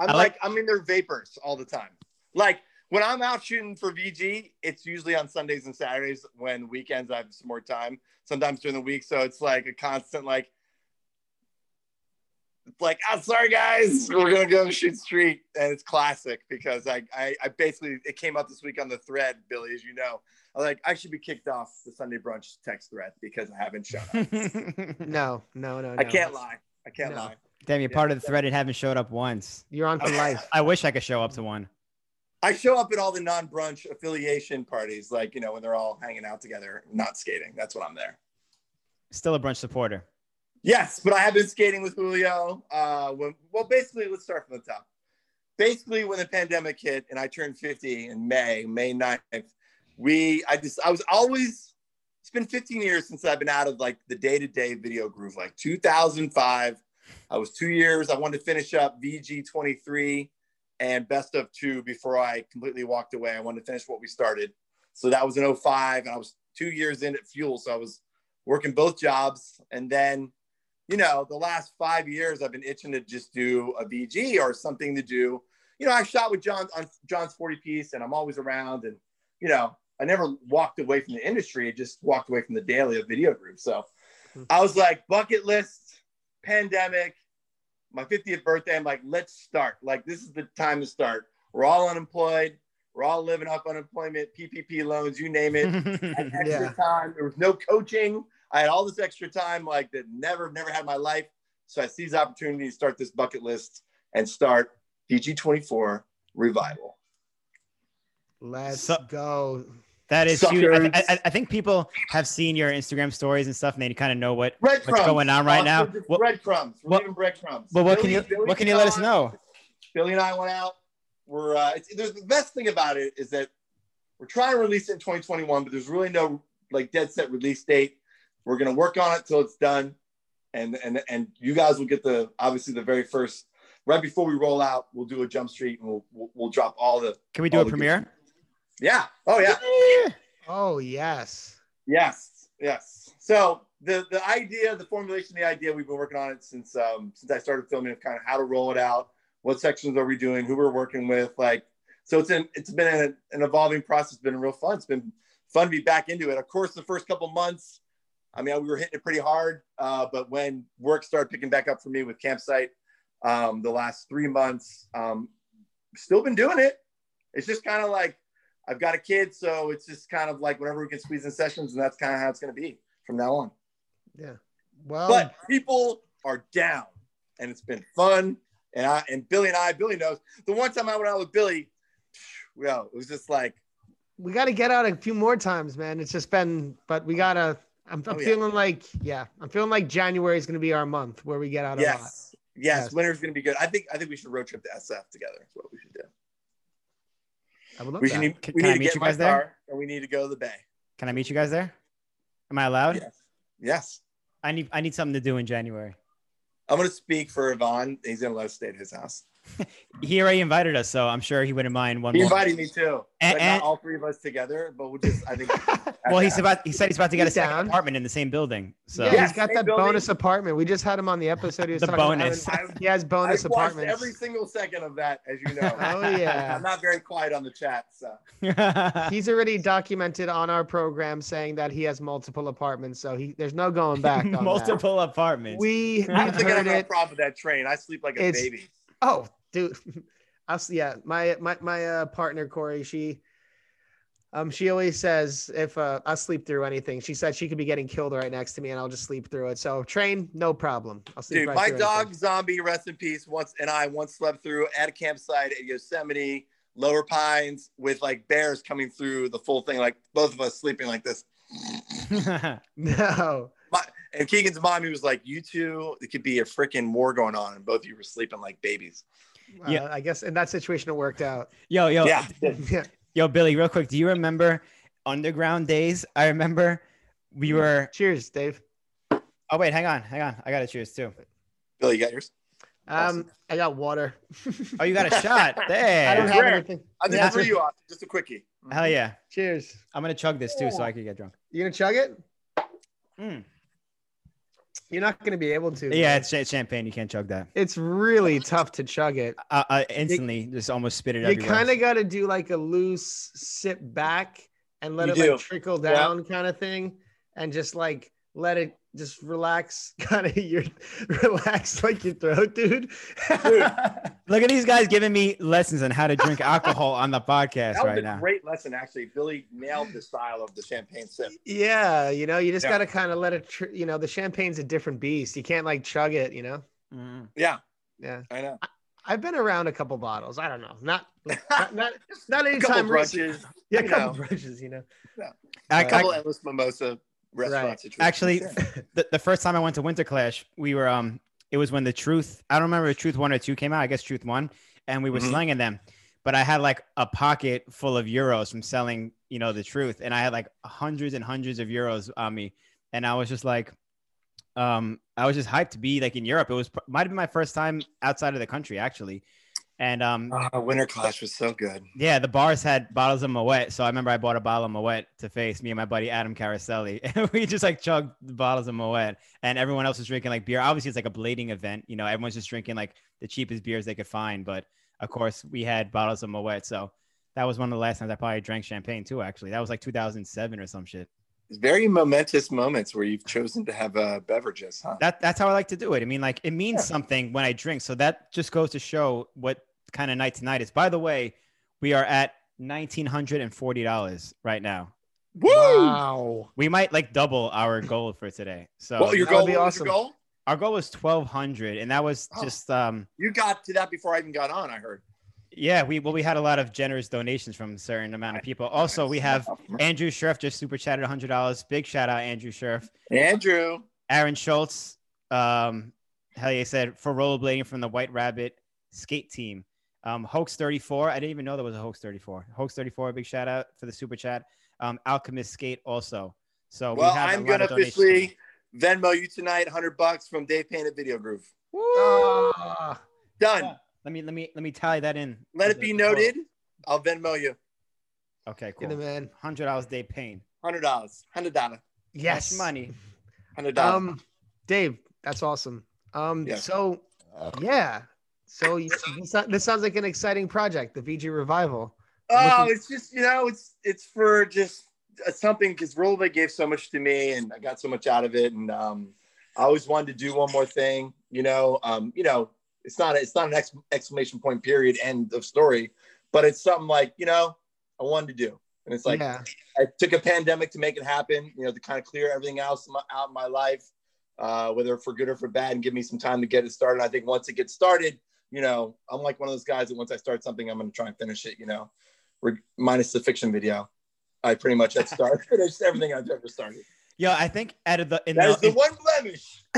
I'm I like, like- I'm in their vapors all the time. Like when I'm out shooting for VG, it's usually on Sundays and Saturdays. When weekends I have some more time. Sometimes during the week, so it's like a constant like. It's like, oh, sorry guys, we're gonna go shoot street, and it's classic because I, I, I basically it came up this week on the thread, Billy, as you know. I'm like, I should be kicked off the Sunday brunch text thread because I haven't shown up. No, no, no, no. I can't lie. I can't No. lie. Damn, you're Yeah. part of the thread and haven't showed up once. You're on for life. I wish I could show up to one. I show up at all the non-brunch affiliation parties, like you know when they're all hanging out together, not skating. That's when I'm there. Still a brunch supporter. Yes, but I have been skating with Julio. Uh, when well, basically, let's start from the top. Basically, when the pandemic hit and I turned 50 in May, May 9th, we I just I was always it's been 15 years since I've been out of like the day-to-day video groove. Like 2005, I was two years. I wanted to finish up VG 23 and best of two before I completely walked away. I wanted to finish what we started. So that was in 05, and I was two years in at Fuel. So I was working both jobs. And then, you know, the last five years, I've been itching to just do a VG or something to do. You know, I shot with John on John's 40 piece, and I'm always around. And, you know, I never walked away from the industry. I just walked away from the daily of video group. So hmm. I was like, bucket list, pandemic, my 50th birthday. I'm like, let's start. Like, this is the time to start. We're all unemployed. We're all living off unemployment, PPP loans, you name it. I had extra Yeah. time. There was no coaching. I had all this extra time, like that never, never had my life. So I seized the opportunity to start this bucket list and start VG24 Revival. Let's So- go. That is huge. I, I, I think people have seen your Instagram stories and stuff, and they kind of know what. Breadcrumbs. going on right now? What- breadcrumbs. We're what- breadcrumbs. But what can you Billy what can you let us know? Billy and I went out. We're uh, it's, there's the best thing about it is that we're trying to release it in 2021, but there's really no like dead set release date. We're gonna work on it till it's done, and and and you guys will get the obviously the very first right before we roll out. We'll do a jump street and we'll we'll, we'll drop all the Can we do a good premiere? Yeah oh yeah Oh yes. Yes, yes. So the the idea, the formulation, of the idea, we've been working on it since um, since I started filming of kind of how to roll it out, what sections are we doing, who we're working with, like. So it's an it's been an, an evolving process. It's been real fun. It's been fun to be back into it. Of course, the first couple months, I mean, we were hitting it pretty hard, uh, but when work started picking back up for me with campsite, um, the last three months, um, still been doing it. It's just kind of like I've got a kid, so it's just kind of like whenever we can squeeze in sessions, and that's kind of how it's going to be from now on. Yeah. Well, But people are down, and it's been fun. And I and Billy and I, Billy knows the one time I went out with Billy, well, it was just like, we got to get out a few more times, man. It's just been, but we gotta. I'm, I'm Oh, yeah. feeling like, yeah, I'm feeling like January is gonna be our month where we get out a lot. yes, yes, Yes. winter's going to be good. I think I think we should road trip to SF together. That's what we should do. I would love We that. need, Can- we can I need to meet you guys there? and we need to go to the bay. Can I meet you guys there? Am I allowed? Yes, yes. I need I need something to do in January. I'm going to speak for Yvonne. He's going to let us stay at his house. He already invited us, so I'm sure he wouldn't mind one He more. invited me too. And- Like, and- not all three of us together, but we'll just, I think. well, he's about he said he's about to get a second down. apartment in the same building. So yeah, he's got that building. bonus apartment. We just had him on the episode. He was The talking about bonus—he has bonus I've apartments. every single second of that, as you know. Oh yeah. I'm not very quiet on the chat, so He's already documented on our program saying that he has multiple apartments, so he there's no going back. On that. multiple apartments. We I don't we've think I heard have a it. problem with that train. I sleep like a It's- baby. Oh, dude. I'll, s- yeah, my my my uh, partner Corey, she um she always says if uh, I sleep through anything, she said she could be getting killed right next to me, and I'll just sleep through it. So train, no problem. I'll sleep Dude, right my dog anything. zombie, rest in peace, once and I once slept through at a campsite at Yosemite, Lower Pines, with like bears coming through the full thing, like both of us sleeping like this. No, And Keegan's mommy was like, "You two, it could be a freaking war going on, and both of you were sleeping like babies." Yeah. uh, I guess in that situation it worked out. yo, yo, Yeah. yeah, yo, Billy, real quick. Do you remember underground days? I remember we were. Cheers, Dave. Oh wait, hang on, hang on. I got to cheers too. Billy, you got yours? Um, I got water. Oh, you got a shot. Hey, I don't There. have rare. anything. I just Yeah. threw you off. Just a quickie. Hell yeah. Cheers. I'm gonna chug this too, so I can get drunk. You gonna chug it? Mm. You're not gonna be able to. Yeah, it's cha- champagne. You can't chug that. it's really tough to chug it. I, I instantly just almost spit it You kind of got to do like a loose sip back and let You it do. like trickle down, kind of thing, and just like let it just relax, kind of your relax like your throat, dude. Look at these guys giving me lessons on how to drink alcohol on the podcast That was right a now. great lesson, actually. Billy nailed the style of the champagne sip. yeah, you know, you just Yeah. got to kind of let it. Tr- you know, the champagne's a different beast. You can't like chug it. You know. Mm. Yeah, Yeah, I know. I've been around a couple bottles. I don't know, not not not, not a couple anytime recent. brunches, Yeah, a you couple know. brunches. You know. A couple endless mimosa restaurant Right. situations. actually, the, the first time I went to Winter Clash, we were um, it was when the Truth. I don't remember if Truth one or two came out. I guess Truth one, and we were Mhm. slinging them. But I had like a pocket full of euros from selling, you know, the Truth, and I had like hundreds and hundreds of euros on me, and I was just like, um, I was just hyped to be like in Europe. It was might have been my first time outside of the country actually, and um, Ah, Winter Clash was so good. Yeah, the bars had bottles of Moet. So I remember I bought a bottle of Moet to face me and my buddy Adam Caroselli. And we just like chugged the bottles of Moet. And everyone else was drinking like beer. Obviously, it's like a blading event. You know, everyone's just drinking like the cheapest beers they could find. But of course, we had bottles of Moet. So that was one of the last times I probably drank champagne too, actually. That was like 2007 or some shit. It's very momentous moments where you've chosen to have uh, beverages, huh? That, that's how I like to do it. I mean, like, it means Yeah. something when I drink. So that just goes to show what kind of night tonight is. By the way, we are at $1,940 right now. Woo! Wow. We might like double our goal for today. So Well, your goal, be awesome. your goal? our goal was twelve hundred, and that was Oh. just um You got to that before I even got on. I heard. yeah we well we had a lot of generous donations from a certain amount of people. Also, we have Andrew Scherf just super chatted hundred dollars. Big shout out Andrew Scherf. Andrew. Aaron Schultz, um, hell yeah, said for rollerblading from the White Rabbit skate team. Um, Hoax 34. I didn't even know there was a Hoax 34. Hoax 34, big shout out for the super chat. Um, Alchemist Skate also. So we Well, have a I'm gonna officially Venmo you tonight, hundred bucks from Dave Painted Video Groove. coming. Ah, Done. Yeah. Let me let me let me tally that in. Let it the- be the total. noted. I'll Venmo you Okay, get it, cool. man. Hundred dollars day pain. hundred dollars, hundred dollar, Yes. That's money. hundred dollars. Um, Dave, that's awesome. Um, Yeah. so yeah, so you, this, this sounds like an exciting project, the VG revival. Oh, it's just you know, it's it's for just uh, something because rollerblade gave so much to me, and I got so much out of it, and um, I always wanted to do one more thing. You know, um, you know, it's not it's not an ex- exclamation point period end of story, but it's something like you know, I wanted to do, and it's like yeah, I took a pandemic to make it happen. You know, to kind of clear everything else out in my life, uh, whether for good or for bad, and give me some time to get it started. I think once it gets started, you know, I'm like one of those guys that once I start something, I'm going to try and finish it. You know, Re- minus the fiction video, I pretty much had started finished everything I've ever started. Yeah, I think out of the in That the, is the in- one blemish.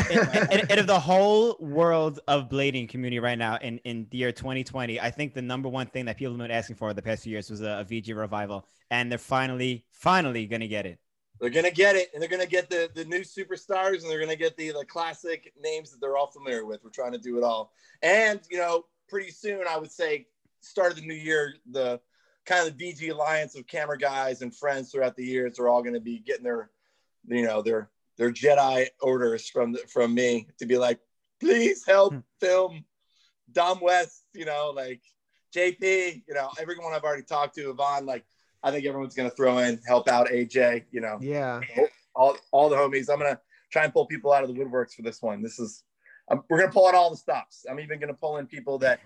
out of the whole world of blading community right now in, in the year 2020, I think the number one thing that people have been asking for the past few years was a, a VG revival, and they're finally, finally gonna get it. They're gonna get it, and they're gonna get the the new superstars, and they're gonna get the the classic names that they're all familiar with. We're trying to do it all, and you know, pretty soon, I would say, start of the new year, the kind of the VG alliance of camera guys and friends throughout the years are all gonna be getting their, you know, their their Jedi orders from the, from me to be like, please help Hmm. film Dom West, you know, like JP, you know, everyone I've already talked to, Yvonne, like. I think everyone's going to throw in, help out AJ, you know, yeah. all, all the homies. I'm gonna try and pull people out of the woodworks for this one. This is um, we're gonna pull out all the stops. I'm even gonna pull in people that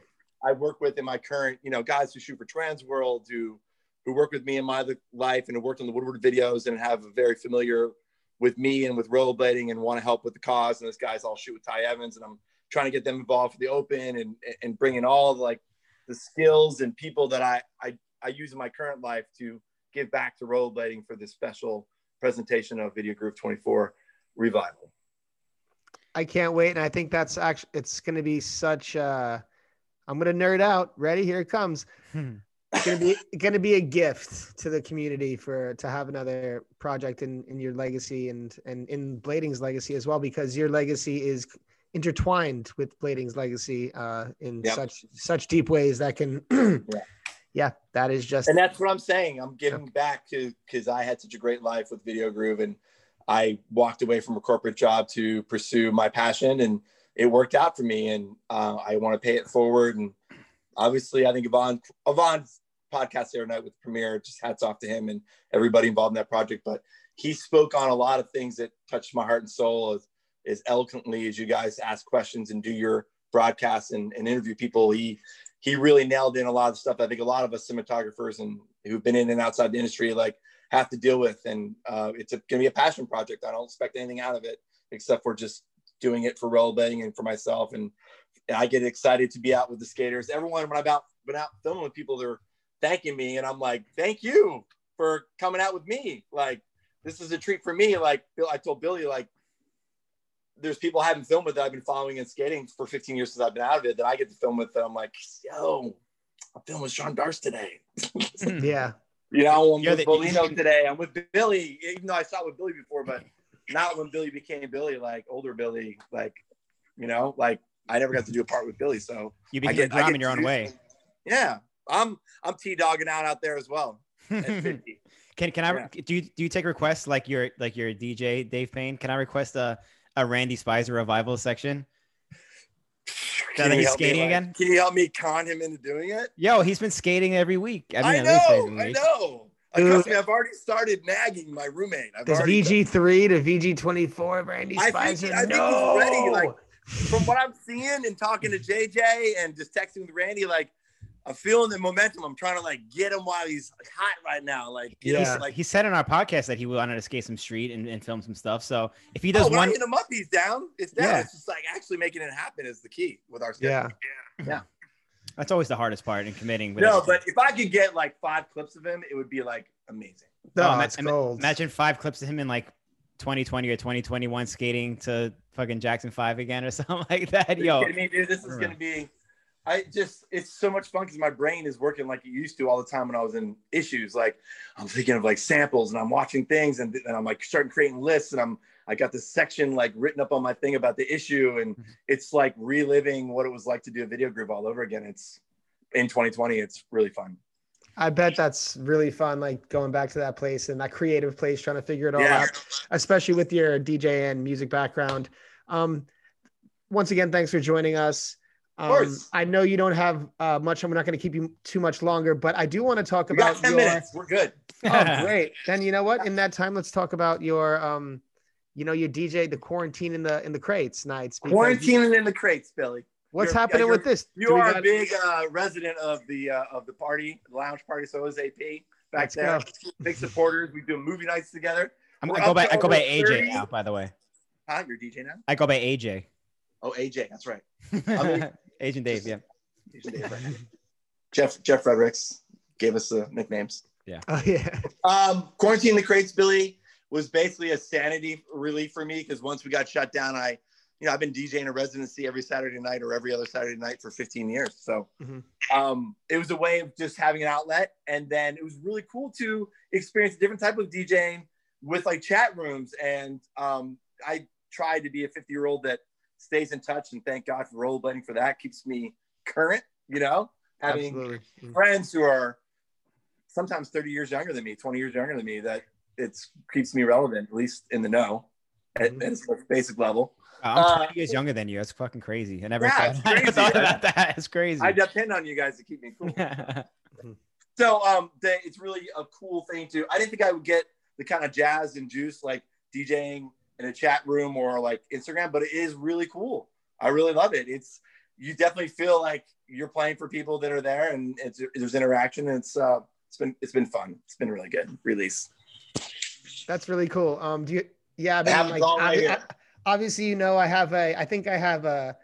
I work with in my current, you know, guys who shoot for Trans World, who who work with me in my life and have worked on the Woodward videos and have a very familiar with me and with rollerblading and want to help with the cause. And this guys all shoot with Ty Evans, and I'm trying to get them involved for the Open and and bring in all the, like the skills and people that I I I use in my current life to give back to rollerblading for this special presentation of Video Groove 24 Revival. I can't wait, and I think that's actually it's going to be such. Uh, I'm going to nerd out. Ready? Here it comes. Hmm. It's gonna be gonna be a gift to the community for to have another project in in your legacy and and in Blading's legacy as well because your legacy is intertwined with Blading's legacy uh, in Yep. such such deep ways that can yeah. That is just and that's what I'm saying. I'm giving back to because I had such a great life with Video Groove, and I walked away from a corporate job to pursue my passion, and it worked out for me. And uh, I want to pay it forward. And obviously, I think Yvonne Yvonne's podcast the other night with Premiere, just hats off to him and everybody involved in that project. But he spoke on a lot of things that touched my heart and soul as, as eloquently as you guys ask questions and do your broadcasts and, and interview people. He he really nailed in a lot of stuff. I think a lot of us cinematographers and who've been in and outside the industry like have to deal with. And uh, it's going to be a passion project. I don't expect anything out of it except for just doing it for rollerblading and for myself. And I get excited to be out with the skaters. Everyone when I've out been out filming with people, they're thanking me, and I'm like, thank you for coming out with me. Like this is a treat for me. Like I told Billy, like there's people I haven't filmed with that I've been following and skating for 15 years since I've been out of it that I get to film with. That I'm like, yo, I'm filming with Sean Darst today. yeah You know, I'm You're with the- Bolino today. I'm with Billy, even though I saw with Billy before, but not when Billy became Billy, like older Billy, like, you know, like I never got to do a part with Billy. So You I became get, a I get in your own do- way. Yeah. I'm I'm T dogging out out there as well at 50. Can can I Yeah. do you do you take requests like your like your DJ Dave Payne? Can I request a a Randy Spicer revival section? Can that you he's help me, skating like- again? Can you help me con him into doing it? Yo, he's been skating every week. I I, mean, at least twice know, a I week. know. Uh, Trust me, I've already started nagging my roommate. I've This VG3 to VG24, Randy I think- Spicer. I think he's ready, like- from what I'm seeing and talking to JJ and just texting with Randy, like I'm feeling the momentum. I'm trying to like get him while he's hot right now. Like, you know, Yeah. like He said in our podcast that he wanted to skate some street and, and film some stuff. So if he oh, does oh, when I one, hit him up, he's down. It's down. Yeah. It's just like actually making it happen is the key with our yeah yeah. that's always the hardest part in committing. with No, everything. but if I could get like five clips of him, it would be like amazing. no, Oh, ima- it's ima- gold. Imagine five clips of him in like 2020 or 2021 skating to fucking Jackson Five again or something like that. Yo, kidding me, dude? This is going to be. I just, it's so much fun because my brain is working like it used to all the time when I was in issues. Like I'm thinking of like samples and I'm watching things and, and I'm like starting creating lists and I'm, I got this section like written up on my thing about the issue and Mm-hmm. it's like reliving what it was like to do a video group all over again. It's in 2020. It's really fun. I bet that's really fun, like going back to that place and that creative place, trying to figure it all Yeah. out, especially with your DJ and music background. Um, once again, thanks for joining us. Um, course. I know you don't have uh, much. I'm not going to keep you too much longer, but I do want to talk We about got 10 your. minutes. We're good. Oh, great! Then you know what? In that time, let's talk about your, um, you know, your DJ, the quarantine in the in the crates nights. because Quarantining in the crates, Billy. What's You're- happening you're- with this? You are got- a big uh, resident of the uh, of the party, the lounge party. So is AP back Let's there. Big supporters. We do movie nights together. I'm, We're I go up by to I go by over AJ 30. now. By the way, Huh? You're DJ now? I go by AJ. Oh, AJ. That's right. Agent Dave. Yeah. DJ Dave, right. Jeff Jeff Fredericks gave us the nicknames. Oh yeah. Um, quarantine the crates, Billy, was basically a sanity relief for me because once we got shut down, I, you know, I've been DJing a residency every Saturday night or every other Saturday night for 15 years. So Mhm. um, it was a way of just having an outlet. And then it was really cool to experience a different type of DJing with like chat rooms. And um, I tried to be a 50 year old that stays in touch and thank God for role rollerblading for that. Keeps me current, you know, having Absolutely. Mm. friends who are sometimes 30 years younger than me, 20 years younger than me, that it's keeps me relevant, at least in the know at, Mhm. at its basic level. I'm Uh, 20 years younger than you. That's fucking crazy. I never Yeah, thought, it's I never crazy. thought about that. It's crazy. I depend on you guys to keep me cool. So um, it's really a cool thing to. I didn't think I would get the kind of jazz and juice like DJing in a chat room or like Instagram, but it is really cool. I really love it. It's you definitely feel like you're playing for people that are there, and it's there's interaction. And it's uh, it's been it's been fun. It's been really good release. That's really cool. Um, do you? Yeah, I mean, like, all right obvi- obviously, you know, I have a. I think I have a.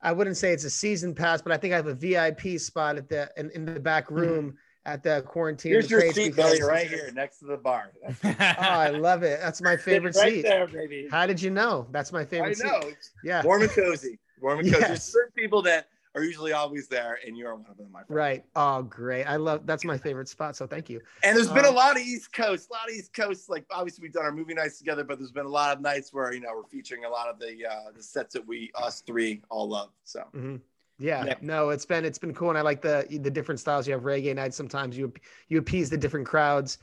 I wouldn't say it's a season pass, but I think I have a VIP spot at the in, in the back room at the quarantine. Here's your crates seat, because- Billy, right here next to the bar. Oh, I love it. That's my favorite right seat. there, baby. How did you know? That's my favorite I favorite know. seat. Yeah. Warm and cozy. Warm and cozy. Yes. There's certain people that are usually always there, and you are one of them, my friend. Right. Oh, great. I love that's my favorite spot. So thank you. And there's been a Um, lot of East Coast, a lot of East Coast. Like obviously we've done our movie nights together, but there's been a lot of nights where you know we're featuring a lot of the uh, the sets that we us three all love. So Mhm. Yeah, Yeah. no, it's been it's been cool, and I like the the different styles. You have reggae nights. Sometimes you you appease the different crowds,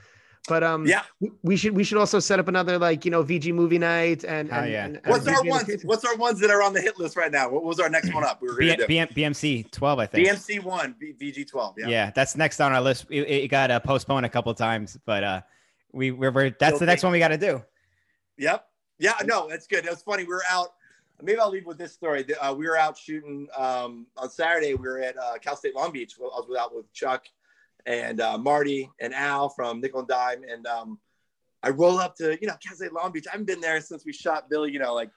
but um, yeah, we- we should we should also set up another like you know VG movie night and, Hell and, yeah. and- and what's our VG ones? education. What's our ones that are on the hit list right now? What was our next one up? We were B- gonna do B- BMC 12, I think. BMC one, B- VG twelve. yeah. Yeah. that's next on our list. It, it got uh, postponed a couple times, but uh, we we're, we're that's Still the next one we got to do. Yep. Yeah. No, that's good. It was funny. We were out. Maybe I'll leave with this story. Uh, we were out shooting um, on Saturday. We were at uh, Cal State Long Beach. I was out with Chuck and uh, Marty and Al from Nickel and Dime. And um, I roll up to you know Cal State Long Beach. I haven't been there since we shot Billy. You know, like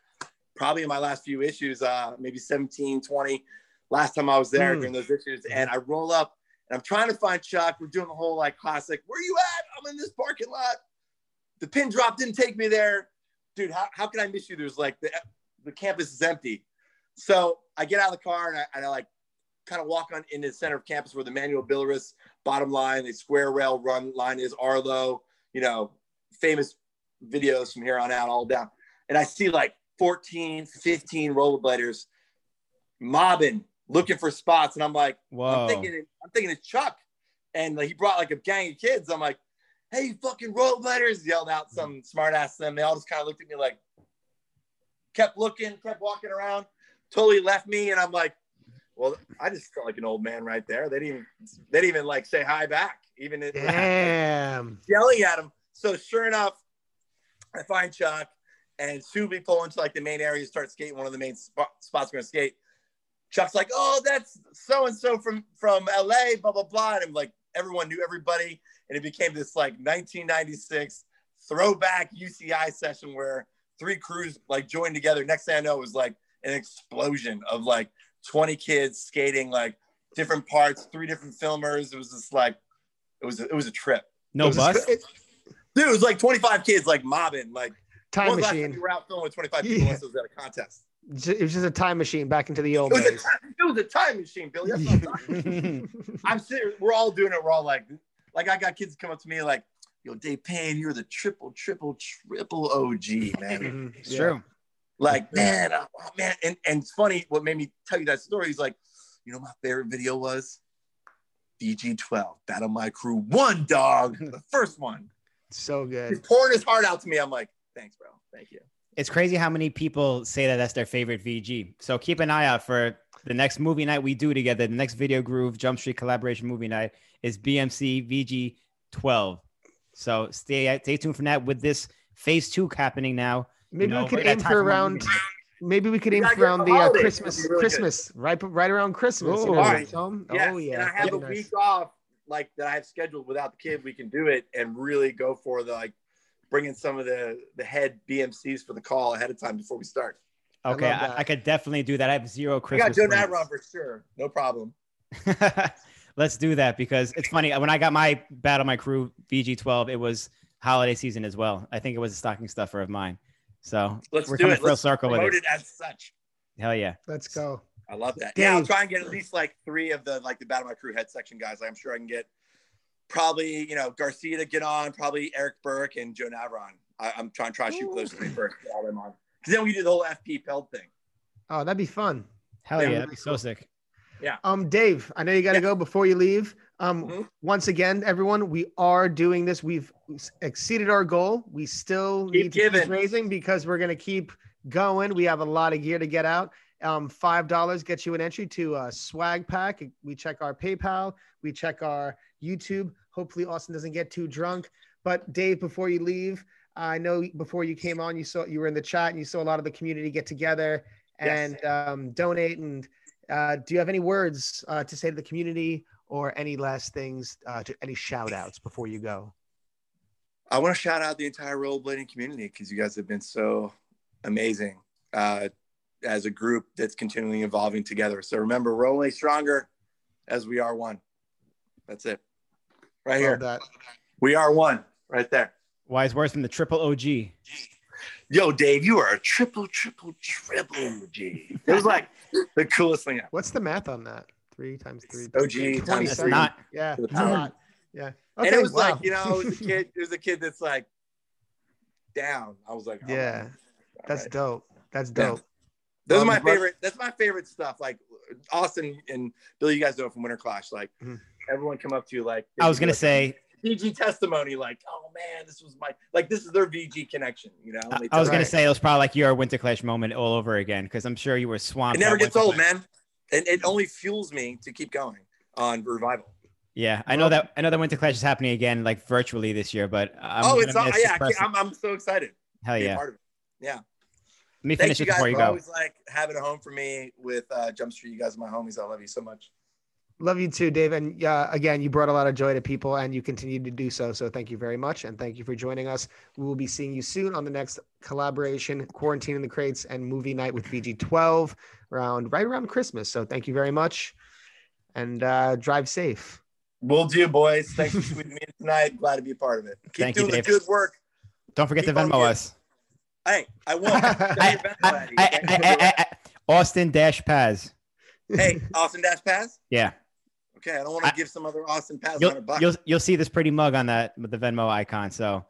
probably in my last few issues, uh, maybe 17, 20. Last time I was there Mm. during those issues, and I roll up and I'm trying to find Chuck. We're doing the whole like classic. Where you at? I'm in this parking lot. The pin drop didn't take me there dude, how, how can I miss you? There's like the the campus is empty. So I get out of the car and I, and I like kind of walk on into the center of campus where the Manuel Billerus bottom line, the square rail run line is Arlo, you know, famous videos from here on out all down. And I see like 14, 15 rollerbladers mobbing, looking for spots. And I'm like, Whoa. I'm thinking, I'm thinking it's Chuck. And like, he brought like a gang of kids. I'm like, hey, you fucking rollerbladers, yelled out some smart ass them. They all just kind of looked at me like, kept looking, kept walking around, totally left me. And I'm like, well, I just felt like an old man right there. They didn't even, they didn't even like say hi back, even if- Damn. yelling at him. So sure enough, I find Chuck and soon we pull into like the main area, start skating one of the main spot, spots we're gonna skate. Chuck's like, oh, that's so and so from from LA, blah blah blah. And I'm like, everyone knew everybody, and it became this like 1996 throwback UCI session where three crews like joined together. Next thing I know, it was like an explosion of like 20 kids skating like different parts, three different filmers. It was just like it was a, it was a trip. No It was bus. it- Dude, it was like 25 kids like mobbing. Like time was the last machine. you were out filming with 25 people Yeah. unless it was at a contest. It was just a time machine back into the It old was, a days. time, it was a time machine, Billy. That's what I'm I'm serious. We're all doing it. We're all like, like I got kids come up to me like, yo, Dave Payne, you're the triple, triple, triple OG, man. Mhm. It's Yeah. true. like, man, oh, man. And, and it's funny what made me tell you that story. is like, you know, my favorite video was VG12, Battle My Crew one dog, the first one. So good. He's pouring his heart out to me. I'm like, thanks, bro. Thank you. It's crazy how many people say that that's their favorite VG. So keep an eye out for the next movie night we do together. The next Video Groove Jump Street collaboration movie night is BMC VG 12. So stay stay tuned for that with this phase two happening now. Maybe know, we could aim for for around. Maybe we could aim for around the the uh. Christmas. That'd be really good. Christmas, right, right around Christmas. you know, All right. Tom? Yes, Oh yeah. and I have that'd a nice. week off, like that I have scheduled without the kid. We can do it and really go for the like bringing some of the the head BMCs for the call ahead of time before we start. Okay, love I. I could definitely do that. I have zero I Christmas. got Joe plans. Navron for sure, no problem. Let's do that because it's funny. When I got my Battle My Crew VG12, it was holiday season as well. I think it was a stocking stuffer of mine. So Let's we're do coming it. full Let's circle with promote it. it as such. Hell yeah. Let's go. I love that. Yeah, I'll try and get at least like three of the like the Battle My Crew head section guys. I'm sure I can get probably you know Garcia to get on, probably Eric Burke and Joe Navron. I, I'm trying to try to shoot for those three first. Get all them on because then we can do the whole FP Peld thing. Oh, that'd be fun. Hell Yeah. yeah. That'd be so sick. Um, Dave, I know you got to Yeah. go before you leave. Um, Mhm. once again, everyone, we are doing this. We've exceeded our goal. We still Keep need to keep raising because we're gonna keep going. We have a lot of gear to get out. Um, five dollars gets you an entry to a swag pack. We check our PayPal. We check our YouTube. Hopefully, Austin doesn't get too drunk. But Dave, before you leave, I know before you came on, you saw you were in the chat and you saw a lot of the community get together Yes. and um, donate. And uh, do you have any words uh, to say to the community or any last things, uh, to any shout outs before you go? I want to shout out the entire rollerblading community because you guys have been so amazing uh, as a group that's continually evolving together. So remember, we're only stronger as we are one. That's it. Right here. That. We are one right there. Wise words from the triple OG. Yo, Dave, you are a triple, triple, triple G. It was like the coolest thing ever. What's the math on that? Three times three. OG times It's three. not. Yeah, To the it's a power. Yeah. and it was wow. like, you know, it was a kid, it was a kid that's like down. I was like, oh, Yeah, that's right. dope. That's Yeah. dope. Those Um, are my but- favorite. That's my favorite stuff. Like Austin and Billy, you guys know it from Winter Clash. Like Mhm. everyone come up to you like I was gonna like, say, VG testimony. Like, oh man, this was my like this is their VG connection. You know, I, They I was gonna Right. say it was probably like your Winter Clash moment all over again because I'm sure you were swamped. it never gets Winter old, Clash. man. And it only fuels me to keep going on revival. Yeah, I know that. I know that Winter Clash is happening again, like virtually this year. But I'm oh, it's all, yeah. I press- can't- I'm, I'm so excited. Hell to be a yeah! part of it. Yeah. Let me Thank finish you it guys before you go. always like having a home for me with uh, Jump Street. You guys are my homies. I love you so much. Love you too, Dave. And uh, again, you brought a lot of joy to people and you continue to do so. So thank you very much. And thank you for joining us. We will be seeing you soon on the next collaboration, Quarantine in the Crates and Movie Night with VG12 around right around Christmas. So thank you very much and uh, drive safe. We'll do, boys. Thanks for squeezing me tonight. Glad to be a part of it. Keep Thank you, doing Dave. the good work. Don't forget to Keep on Venmo us. Hey, I won't. I- I- I- Austin Dash Paz. hey, Austin Dash Paz? Yeah, Okay, I don't want to I- give some other Austin Pass you'll, hundred bucks. you'll you'll see this pretty mug on that with the Venmo icon, so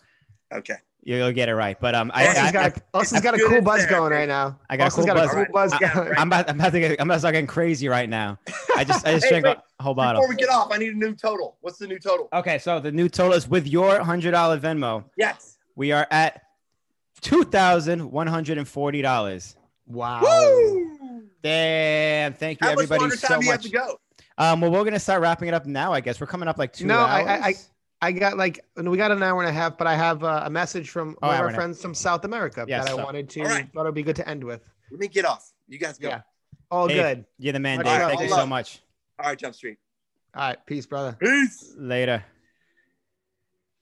okay. you'll, you'll get it right. But um, I, Austin's I, got, a, Austin's got a cool in buzz there, going right now. I got a Austin's cool got buzz. a cool buzz Yeah, going. I'm about I'm about to get I'm about to start getting crazy right now. I just I just Hey, drank wait. a whole bottle. Before we get off, I need a new total. What's the new total? Okay, so the new total is with your hundred dollar Venmo. Yes. We are at two thousand one hundred and forty dollars. Wow. Woo! Damn! Thank you How everybody longer so time do you have much. To go? Um, well, we're gonna start wrapping it up now. I guess we're coming up like two No, I- hours. I- I- I got like we got an hour and a half, but I have uh, a message from Oh, one of our and a half. friends from South America Yes, that I wanted to All right. thought it'd be good to end with. Let me get off. You guys go. Yeah. All Dave. good. You're the man, Dave. love. Thank you All so much. All right, Jump Street. All right, peace, brother. Peace. Later.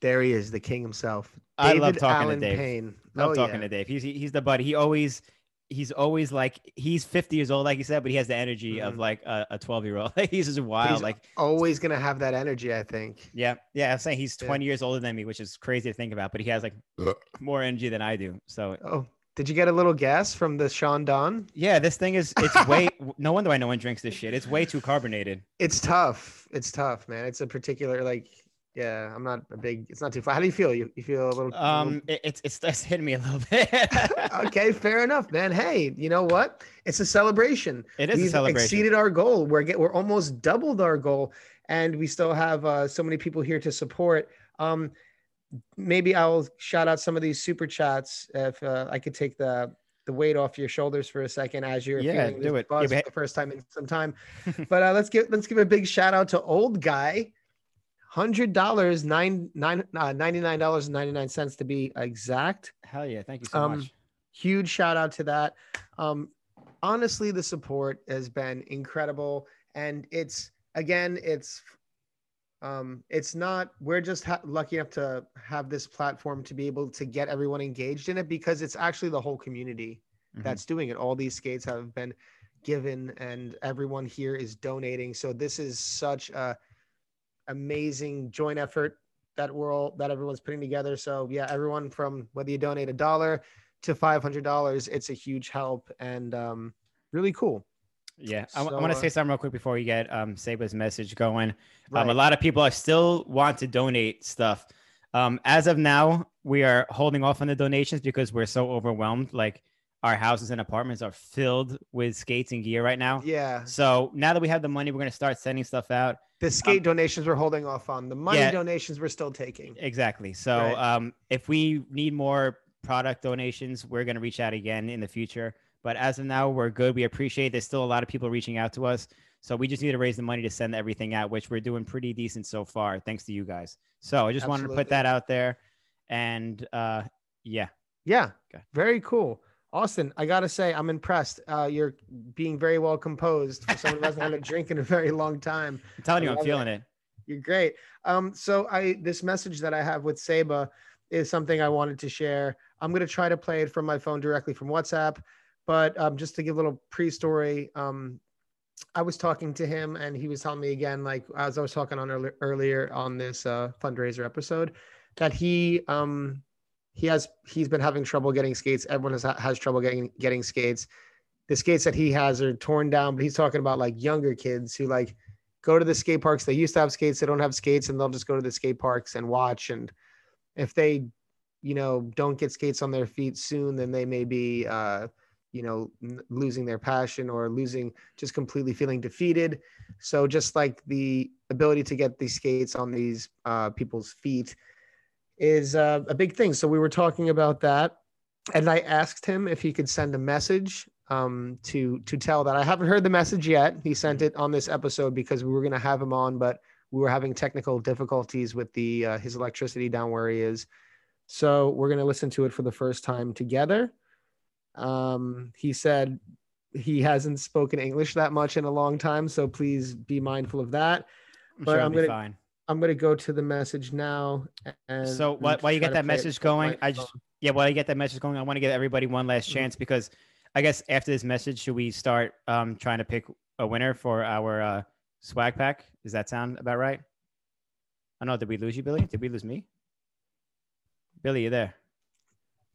There he is, the king himself. I love talking Allen to Dave. Payne. Love Oh, talking yeah. to Dave. He's he's the buddy. He always he's always like he's 50 years old, like you said, but he has the energy of Mhm. like a, a 12 year old. he's just wild. He's like Always gonna have that energy, I think. yeah, yeah. I'm saying he's Yeah. 20 years older than me, which is crazy to think about. But he has like more energy than I do. So Oh, did you get a little gas from the Sean Don? yeah, this thing is it's way. no wonder why no one drinks this shit. It's way too carbonated. It's tough. It's tough, man. It's a particular like. Yeah, I'm not a big. It's not too far. How do you feel? You, you feel a little. Um, it, it's it's that's hitting me a little bit. okay, fair enough, man. Hey, you know what? It's a celebration. it is We've celebration. exceeded our goal. We're get, we're almost doubled our goal, and we still have uh, so many people here to support. Um, maybe I'll shout out some of these super chats if uh, I could take the the weight off your shoulders for a second as you're Yeah, feeling do it. Yeah, for the first time in some time. but uh, let's give let's give a big shout out to old guy. Hundred dollars, nine nine uh, ninety nine dollars and ninety nine cents to be exact Hell yeah! Thank you so Um, much. huge shout out to that. Um, honestly, the support has been incredible, and it's again, it's um, it's not. We're just ha- lucky enough to have this platform to be able to get everyone engaged in it because it's actually the whole community Mhm. that's doing it. All these skates have been given, and everyone here is donating. So this is such a amazing joint effort that we're all that everyone's putting together. So yeah, everyone from whether you donate a dollar to five hundred dollars, it's a huge help and um, really cool. Yeah, I, So, want to uh, say something real quick before we get um Saba's message going. Right. Um, a lot of people are still want to donate stuff. Um, as of now, we are holding off on the donations because we're so overwhelmed. Like our houses and apartments are filled with skates and gear right now. yeah, So now that we have the money, we're gonna start sending stuff out. The skate donations we're holding off on. The money Um, Yeah. donations we're still taking. Exactly. So Right. um, if we need more product donations, we're going to reach out again in the future. But as of now, we're good. We appreciate there's still a lot of people reaching out to us. So we just need to raise the money to send everything out, which we're doing pretty decent so far, thanks to you guys. So I just wanted to put that out there. And uh, yeah, Yeah, Okay. very cool. Austin, I gotta say, I'm impressed. Uh, you're being very well composed for someone who hasn't had a drink in a very long time. I'm telling you, I'm feeling it. You're great. Um, so I this message that I have with Saba is something I wanted to share. I'm gonna try to play it from my phone directly from WhatsApp, but um, just to give a little pre-story, um, I was talking to him and he was telling me again, like as I was talking on earlier, earlier on this uh, fundraiser episode, that he um, he has he's been having trouble getting skates. Everyone has has trouble getting getting skates. The skates that he has are torn down, but he's talking about like younger kids who like go to the skate parks. They used to have skates, they don't have skates, and they'll just go to the skate parks and watch. And if they, you know, don't get skates on their feet soon, then they may be uh, you know losing their passion or losing just completely feeling defeated so just like the ability to get these skates on these uh, people's feet is uh, a big thing. So we were talking about that and i asked him if he could send a message um, to to tell that. I haven't heard the message yet. He sent it on this episode because we were going to have him on but we were having technical difficulties with the uh, his electricity down where he is. So we're going to listen to it for the first time together. Um, he said he hasn't spoken English that much in a long time, so please be mindful of that. I'm But sure I'm I'll be I'm gonna go to the message now. And So while, while you get that message going, I just yeah, while you get that message going, I want to give everybody one last Mhm. chance because I guess after this message, should we start um, trying to pick a winner for our uh, swag pack? Does that sound about right? I know. Did we lose you, Billy? Did we lose me? Billy, you there?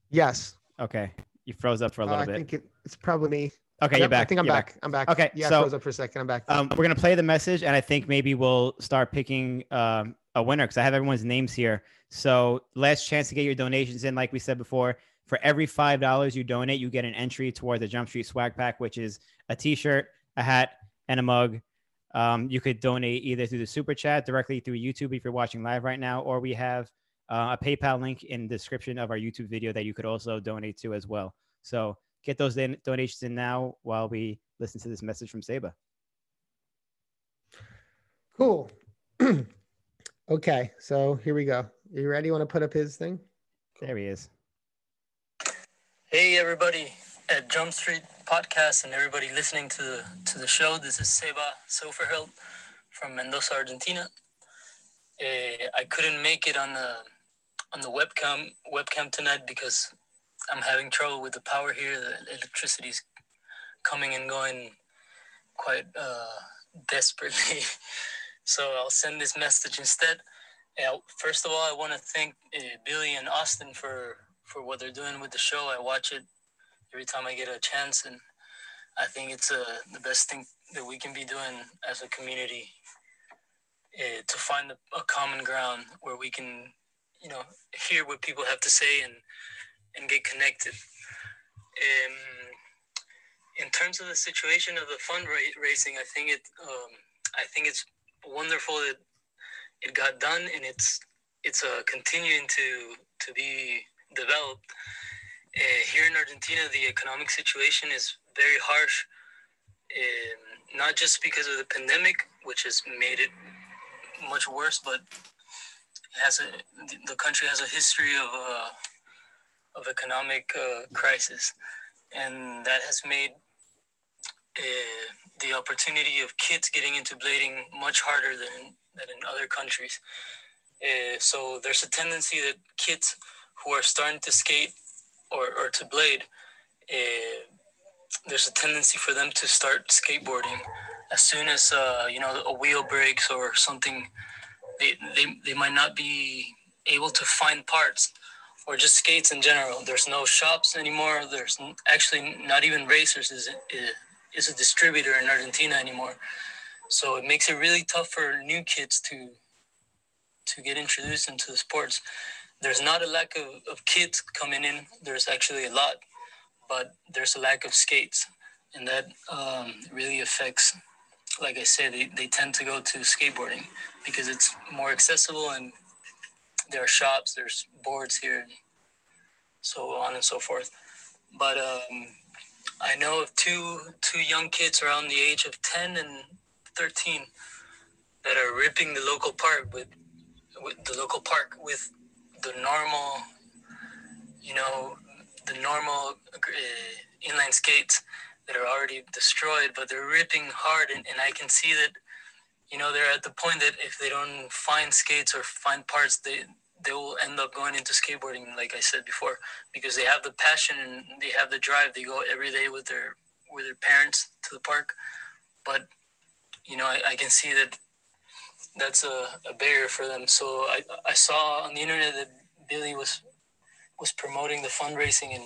yes, Okay, you froze up for a Uh, little I bit. think it, it's probably me. Okay, Yep, you're back. I think I'm you're back. I'm back. Okay, yeah, so- I froze up for a second. I'm back. Um, we're gonna play the message, and I think maybe we'll start picking um, a winner because I have everyone's names here. So last chance to get your donations in, like we said before. For every five dollars you donate, you get an entry toward the Jump Street Swag Pack, which is a T-shirt, a hat, and a mug. Um, you could donate either through the super chat directly through YouTube if you're watching live right now, or we have uh, a PayPal link in the description of our YouTube video that you could also donate to as well. So get those don- donations in now while we listen to this message from Saba. Cool. okay, so here we go. you ready? You want to put up his thing? There he is. Hey everybody at Jump Street Podcast and everybody listening to the to the show. This is Seba Soferhilt from Mendoza, Argentina. Eh, I couldn't make it on the on the webcam webcam tonight because I'm having trouble with the power here. The electricity's coming and going quite uh, desperately. so I'll send this message instead. Uh, first of all, I want to thank uh, Billy and Austin for for what they're doing with the show. I watch it every time I get a chance, and I think it's uh, the best thing that we can be doing as a community uh, to find a, a common ground where we can, you know, hear what people have to say and and get connected. Um, in terms of the situation of the fundraising, I think it, um, I think it's wonderful that it got done, and it's it's uh, continuing to to be developed. Uh, here in Argentina, the economic situation is very harsh, um, not just because of the pandemic, which has made it much worse, but has a the- country has a history of uh, of economic uh, crisis, and that has made uh, the opportunity of kids getting into blading much harder than than in other countries. Uh, so there's a tendency that kids who are starting to skate or, or to blade, uh, there's a tendency for them to start skateboarding as soon as uh, you know a wheel breaks or something. They, they, they might not be able to find parts or just skates in general. There's no shops anymore. There's actually not even Razors is is a distributor in Argentina anymore. So it makes it really tough for new kids to to get introduced into the sports. There's not a lack of, of kids coming in. There's actually a lot, but there's a lack of skates, and that um, really affects. Like I said, they, they tend to go to skateboarding because it's more accessible and there are shops, there's boards here, and so on and so forth. But um, I know of two two young kids around the age of ten and thirteen that are ripping the local park with with the local park with the normal, you know, the normal uh, inline skates that are already destroyed, but they're ripping hard, and, and I can see that, you know, they're at the point that if they don't find skates or find parts, they they will end up going into skateboarding, like I said before, because they have the passion and they have the drive. They go every day with their with their parents to the park, but you know, I, I can see that that's a, a barrier for them. So I, I saw on the internet that Billy was was promoting the fundraising, and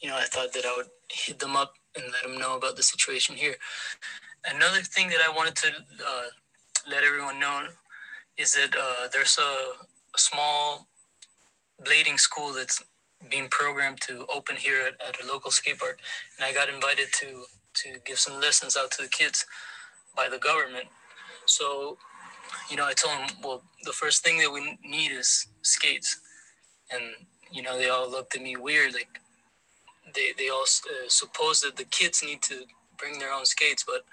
you know, I thought that I would hit them up and let them know about the situation here. Another thing that I wanted to uh, let everyone know is that uh, there's a, a, small blading school that's being programmed to open here at, at, a local skate park, and I got invited to to give some lessons out to the kids by the government. So, you know, I told them, well, the first thing that we need is skates, and you know, they all looked at me weird, like they they all uh, that the kids need to bring their own skates, but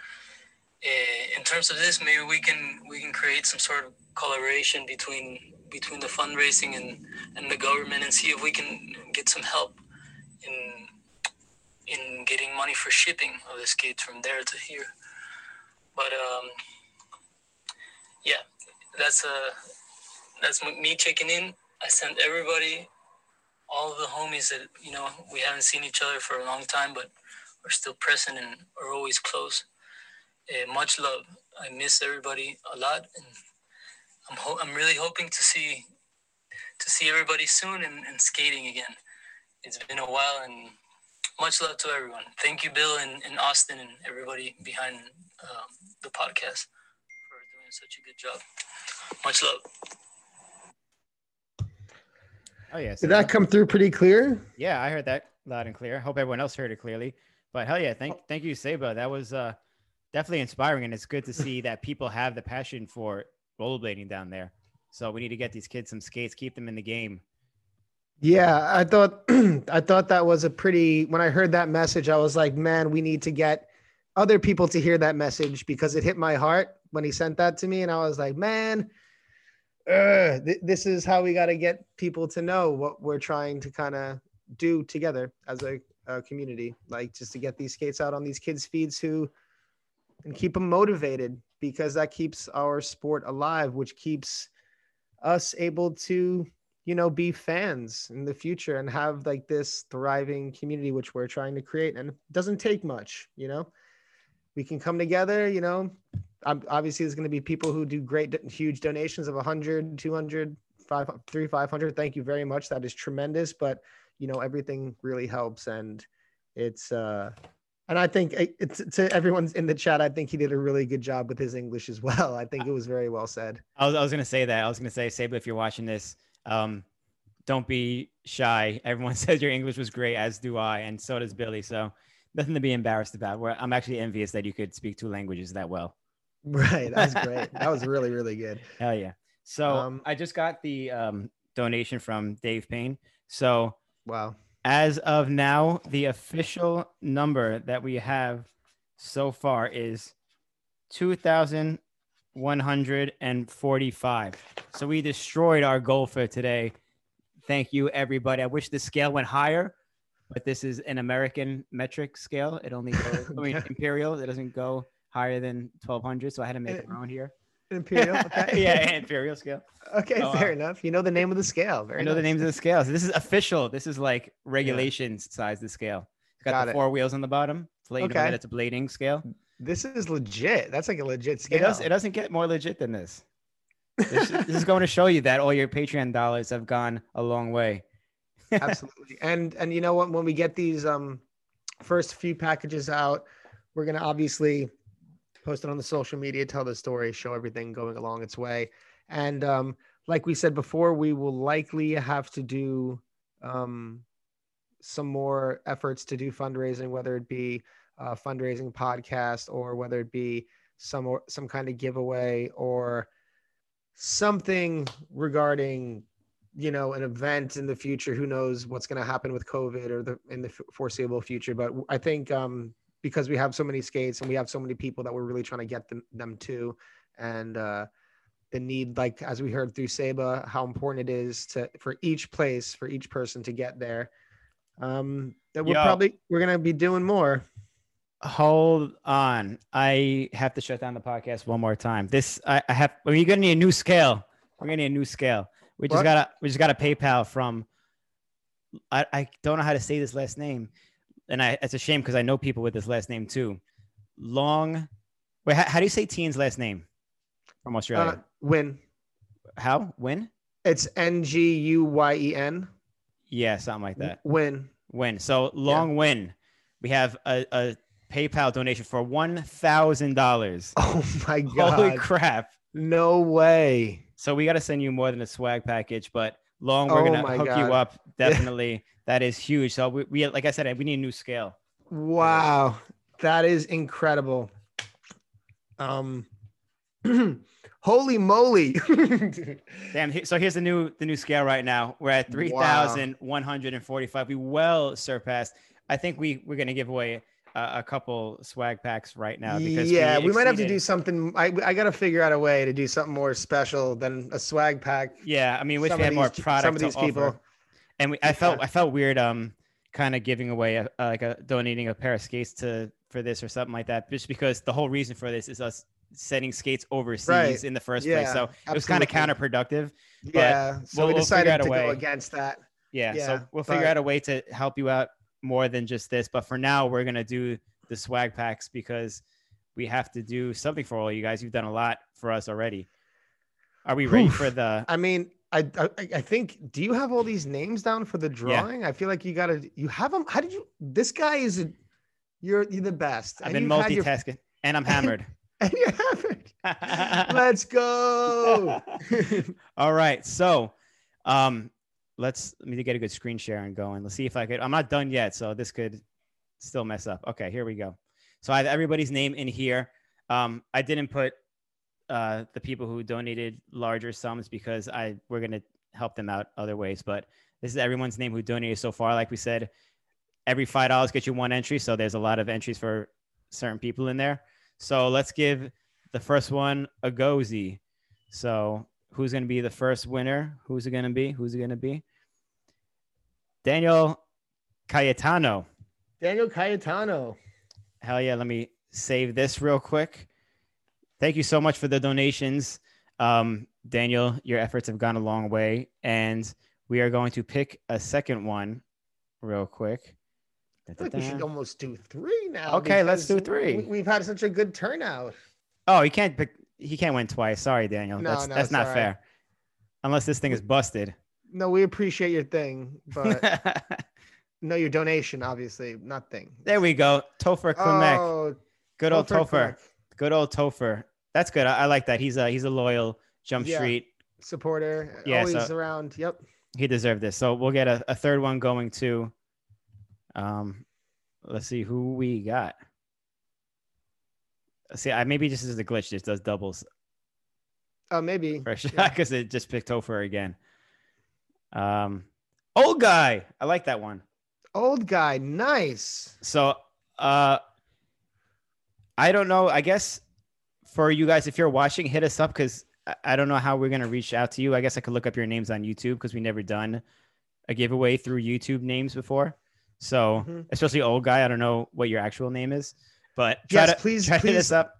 in terms of this, maybe we can we can create some sort of collaboration between between the fundraising and, and the government and see if we can get some help in in getting money for shipping of the skates from there to here. But um, yeah, that's uh that's me checking in. I sent everybody, all the homies that you know we haven't seen each other for a long time, but we're still present and are always close. Uh, much love. I miss everybody a lot, and I'm ho- I'm really hoping to see to see everybody soon and, and skating again. It's been a while, and much love to everyone. Thank you, Bill and, and Austin and everybody behind um, the podcast for doing such a good job. Much love. Oh yes. Did that come through pretty clear? Yeah, I heard that loud and clear. Hope everyone else heard it clearly. But hell yeah, thank thank you, Seba. That was uh, definitely inspiring, and it's good to see that people have the passion for rollerblading down there. So we need to get these kids some skates, keep them in the game. Yeah, I thought I thought that was a pretty when I heard that message, I was like, man, we need to get other people to hear that message because it hit my heart when he sent that to me. And I was like, man, uh, th- this is how we got to get people to know what we're trying to kind of do together as a, a, community, like just to get these skates out on these kids' feeds who and keep them motivated because that keeps our sport alive, which keeps us able to you know be fans in the future and have like this thriving community which we're trying to create. And it doesn't take much you know? We can come together you know? Obviously there's going to be people who do great huge donations of 100 200 5 3 500 thank you very much. That is tremendous. But you know everything really helps. And it's uh and I think it's to everyone's in the chat. I think he did a really good job with his English as well. I think it was very well said. I was, I was going to say that. I was going to say, Saba, if you're watching this, um, don't be shy. Everyone says your English was great, as do I, and so does Billy. So nothing to be embarrassed about. Where I'm actually envious that you could speak two languages that well. Right, that was great. that was really, really good. Hell yeah! So um, I just got the um, donation from Dave Payne. So wow. As of now, the official number that we have so far is 2,145. So we destroyed our goal for today. Thank you, everybody. I wish the scale went higher, but this is an American metric scale. It only goes, I mean, imperial. It doesn't go higher than 1200. So I had to make it my own here. Imperial. Okay. yeah, imperial scale. Okay, oh, fair enough. You know the name of the scale. Very I know nice. the names of the scales. This is official. This is like regulations yeah. size the scale. It's got, got the it. four wheels on the bottom to let you okay. know it's a blading scale. This is legit. That's like a legit scale. It, does, doesn't get more legit than this. This, this is going to show you that all your Patreon dollars have gone a long way. Absolutely. And and you know what? When we get these um first few packages out, we're gonna obviously post it on the social media, tell the story, show everything going along its way. And um, like we said before, we will likely have to do um, some more efforts to do fundraising, whether it be uh, fundraising podcast or whether it be some some kind of giveaway or something regarding you know an event in the future who knows what's going to happen with covid or the in the foreseeable future but i think um because we have so many skates and we have so many people that we're really trying to get them, them to and uh the need like as we heard through Seba how important it is to for each place for each person to get there um that we're Yo. probably we're gonna be doing more Hold on. I have to shut down the podcast one more time. This I, I have we're gonna need a new scale. We're gonna need a new scale. We just what? got a we just got a PayPal from I, I don't know how to say this last name. And I it's a shame because I know people with this last name too. Long wait, how, how do you say Teen's last name from Australia? Uh, Win. How? Win? It's N G U Y E N. Yeah, something like that. Win. Win. So long win. We have a, a PayPal donation for one thousand dollars. Oh my god. Holy crap! No way. So we got to send you more than a swag package, but long we're Oh gonna hook God. you up. Definitely, that is huge. So we, we like I said, we need a new scale. Wow. That is incredible. Um holy moly. Damn. So here's the new the new scale right now. We're at three thousand one hundred and forty five. We well surpassed. I think we we're gonna give away a, a couple swag packs right now because yeah, we, might have to do something. I, I got to figure out a way to do something more special than a swag pack. Yeah, I mean, wish some we had more these- product some of these people. offer. And we, I felt Yeah. I felt weird um kind of giving away a, a- like a donating a pair of skates to for this or something like that just because the whole reason for this is us sending skates overseas Right. in the first Yeah, place. So it was kind of counterproductive. Yeah, so we'll- we we'll figure decided a to go against that. Yeah, Yeah, so we'll figure but- out a way to help you out more than just this. But for now, we're gonna do the swag packs because we have to do something for all you guys. You've done a lot for us already. Are we ready Oof. for the? I mean, I, I I think. Do you have all these names down for the drawing? I feel like you got to. You have them. How did you? This guy is a. You're you're the best. I've and been you've your- multitasking and I'm hammered. and you have it. Let's go. All right. So, um, let's let me get a good screen share and going. Let's see if I could. I'm not done yet, so this could still mess up. Okay, here we go. So I have everybody's name in here. Um, I didn't put uh, the people who donated larger sums because I we're gonna help them out other ways. But this is everyone's name who donated so far. Like we said, every five dollars gets you one entry. So there's a lot of entries for certain people in there. So let's give the first one a gozy. So who's to be the first winner? Who's it to be? Who's it to be? Daniel Cayetano. Daniel Cayetano. Hell yeah. Let me save this real quick. Thank you so much for the donations. Um, Daniel, your efforts have gone a long way. And we are going to pick a second one real quick. I think we should almost do three now. Okay, let's do three. We, we've had such a good turnout. Oh, he can't pick. He can't win twice. Sorry, Daniel. No, that's no, that's not right. fair. Unless this thing is busted. No, we appreciate your thing, but no, your donation, obviously, not thing. there we go. Topher Klimek. Oh, Good old Topher Topher. Good old Topher. That's good. I, I like that. He's a he's a loyal Jump Yeah. Street. supporter, Yeah, always so- around. Yep. He deserved this. So we'll get a, a third one going too. Um, let's see who we got. Let's See, I maybe just is a glitch, just does doubles Oh, maybe. for sure Yeah. because it just picked Topher again. Um, old guy. I like that one. Old guy, nice. So, uh, I don't know. I guess for you guys, if you're watching, hit us up because I, don't know how we're gonna reach out to you. I guess I could look up your names on YouTube because we never done a giveaway through YouTube names before. So, Mhm. especially old guy, I don't know what your actual name is, but Yes, to please, to hit us up.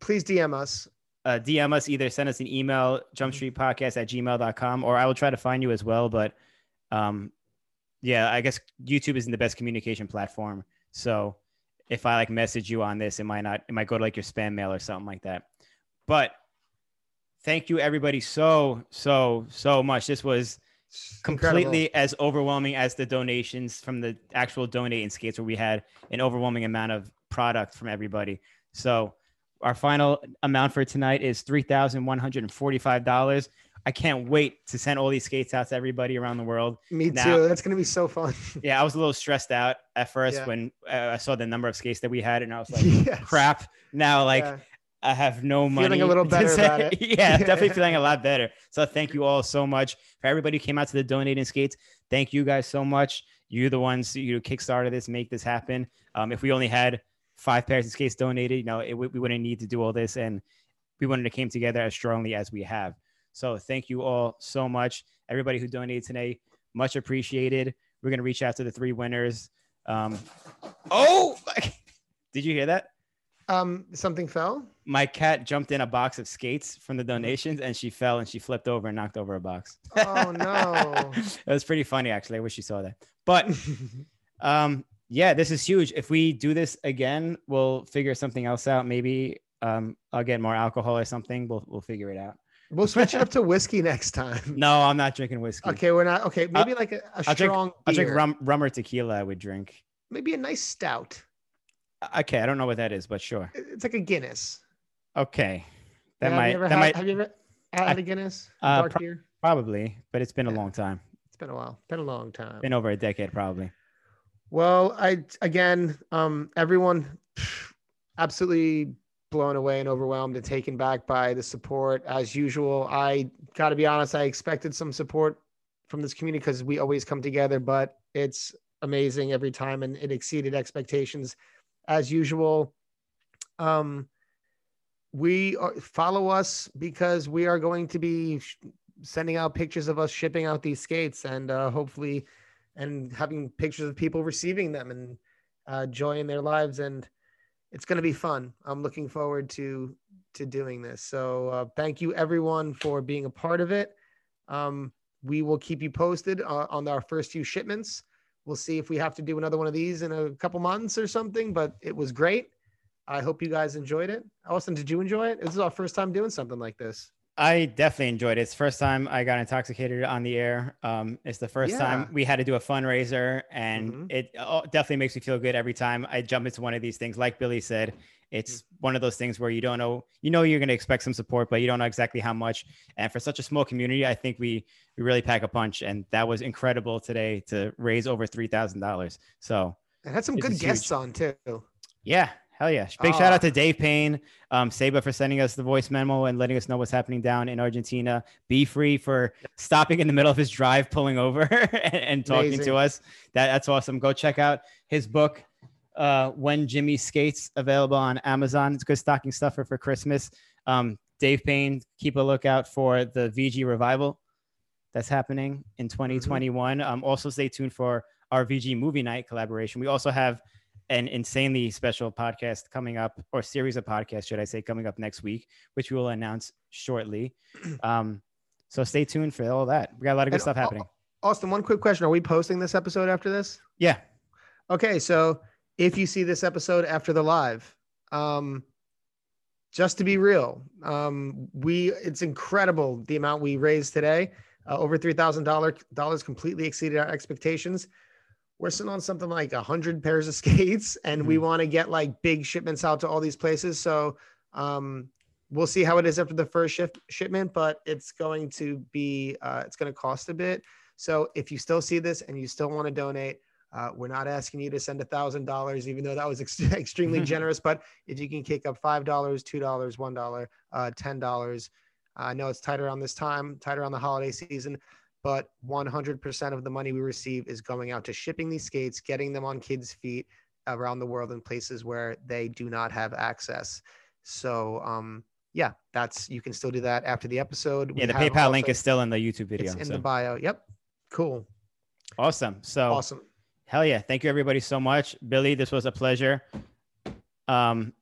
Please DM us. Uh, DM us either send us an email jumpstreetpodcast at gmail.com or I will try to find you as well. But um, yeah, I guess YouTube isn't the best communication platform. So if I like message you on this, it might not, it might go to like your spam mail or something like that. But thank you everybody so, so, so much. This was Incredible. completely as overwhelming as the donations from the actual donating skates where we had an overwhelming amount of product from everybody. So our final amount for tonight is $3,145. I can't wait to send all these skates out to everybody around the world. Me Now- too. That's gonna be so fun. Yeah, I was a little stressed out at first Yeah. when uh, I saw the number of skates that we had and I was like, Yes. crap. Now like Yeah. I have no money. Feeling a little better about it. yeah, definitely feeling a lot better. So thank you all so much for everybody who came out to the donating skates. Thank you guys so much. You're the ones you kickstarted this, make this happen. Um, if we only had five pairs of skates donated, you know, it, we wouldn't need to do all this, and we wouldn't have came together as strongly as we have. So thank you all so much, everybody who donated today. Much appreciated. We're gonna reach out to the three winners. Um, oh, did you hear that? Um, something fell. my cat jumped in a box of skates from the donations and she fell and she flipped over and knocked over a box. Oh no. it was pretty funny actually. I wish you saw that. But um yeah, this is huge. If we do this again, we'll figure something else out. Maybe um I'll get more alcohol or something. We'll we'll figure it out. We'll switch it up to whiskey next time. No, I'm not drinking whiskey. Okay, we're not. Okay, maybe like a, a I'll drink- strong I'll drink rum, rum or tequila. I would drink. Maybe a nice stout. Okay, I don't know what that is, but sure. It's like a Guinness. Okay, that have might you ever that had, might have you ever had a Guinness? uh, dark pro- beer? probably, but it's been a long time. It's been a while. Been a long time. Been over a decade, probably. Well, I again, um, everyone absolutely blown away and overwhelmed and taken back by the support as usual. I got to be honest, I expected some support from this community because we always come together, but it's amazing every time and it exceeded expectations as usual. Um, we are, follow us because we are going to be sending out pictures of us shipping out these skates and uh, hopefully and having pictures of people receiving them and uh, joy in their lives. And it's going to be fun. I'm looking forward to to doing this. So uh, thank you everyone for being a part of it. Um, we will keep you posted uh, on our first few shipments. We'll see if we have to do another one of these in a couple months or something but it was great. I hope you guys enjoyed it. Austin did you enjoy it? This is our first time doing something like this I definitely enjoyed it. It's the first time I got intoxicated on the air. Um, it's the first Yeah. time we had to do a fundraiser, and Mhm. it uh, definitely makes me feel good every time I jump into one of these things. Like Billy said, it's one of those things where you don't know, you know, you're going to expect some support, but you don't know exactly how much. And for such a small community, I think we we really pack a punch, and that was incredible today to raise over three thousand dollars. So and had some good guests huge. on too yeah, hell yeah. Big shout Oh. out to Dave Payne, um, Saba for sending us the voice memo and letting us know what's happening down in Argentina. Be free for stopping in the middle of his drive, pulling over and, and talking Amazing. to us. That, that's awesome. Go check out his book, uh, When Jimmy Skates, available on Amazon. It's good stocking stuffer for Christmas. Um, Dave Payne, keep a lookout for the VG revival that's happening in 2021. Um, also, stay tuned for our VG movie night collaboration. We also have an insanely special podcast coming up, or series of podcasts, should I say, coming up next week, which we will announce shortly. Um, so stay tuned for all that. We got a lot of good And stuff happening. austin one quick question are we posting this episode after this Yeah, Okay, so if you see this episode after the live, um, just to be real, um, we it's incredible the amount we raised today. Uh, over three thousand dollars completely exceeded our expectations. We're sitting on something like a hundred pairs of skates, and we want to get like big shipments out to all these places. So um, we'll see how it is after the first shift shipment, but it's going to be uh, it's going to cost a bit. So if you still see this and you still want to donate, uh, we're not asking you to send a thousand dollars, even though that was ex- extremely generous. But if you can kick up five dollars, two dollars, one dollar, uh, ten dollars, I know it's tighter on this time, tighter on the holiday season, but 100% of the money we receive is going out to shipping these skates, getting them on kids' feet around the world in places where they do not have access. So, um, yeah, that's you can still do that after the episode. yeah. We The PayPal link is still in the YouTube video. it's in so. the bio. Yep, cool, awesome. So awesome. hell yeah, thank you everybody so much, Billy. This was a pleasure. Um,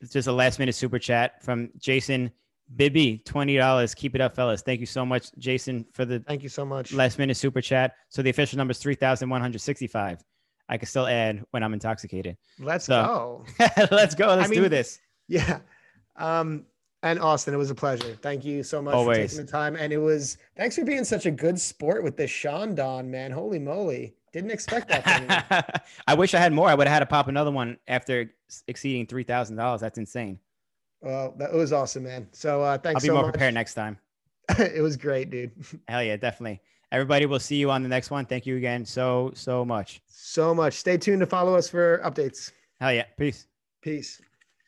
it's just a last minute super chat from Jason Bibby, twenty dollars. Keep it up, fellas. Thank you so much, Jason, for the Thank you so much. last minute super chat. So the official number is 3,165. I can still add when I'm intoxicated. Let's So- go. Let's go. Let's I mean, do this. Yeah. Um, and Austin, it was a pleasure. Thank you so much for taking the time. And it was thanks for being such a good sport with this Sean Don, man. Holy moly. Didn't expect that from you. I wish I had more. I would have had to pop another one after exceeding $3,000. That's insane. Well, that was awesome, man. So uh I'll be so more much. prepared next time. it was great, dude. Hell yeah, definitely. Everybody, we'll see you on the next one. Thank you again so, so much. So much. Stay tuned to follow us for updates. Hell yeah. Peace. Peace.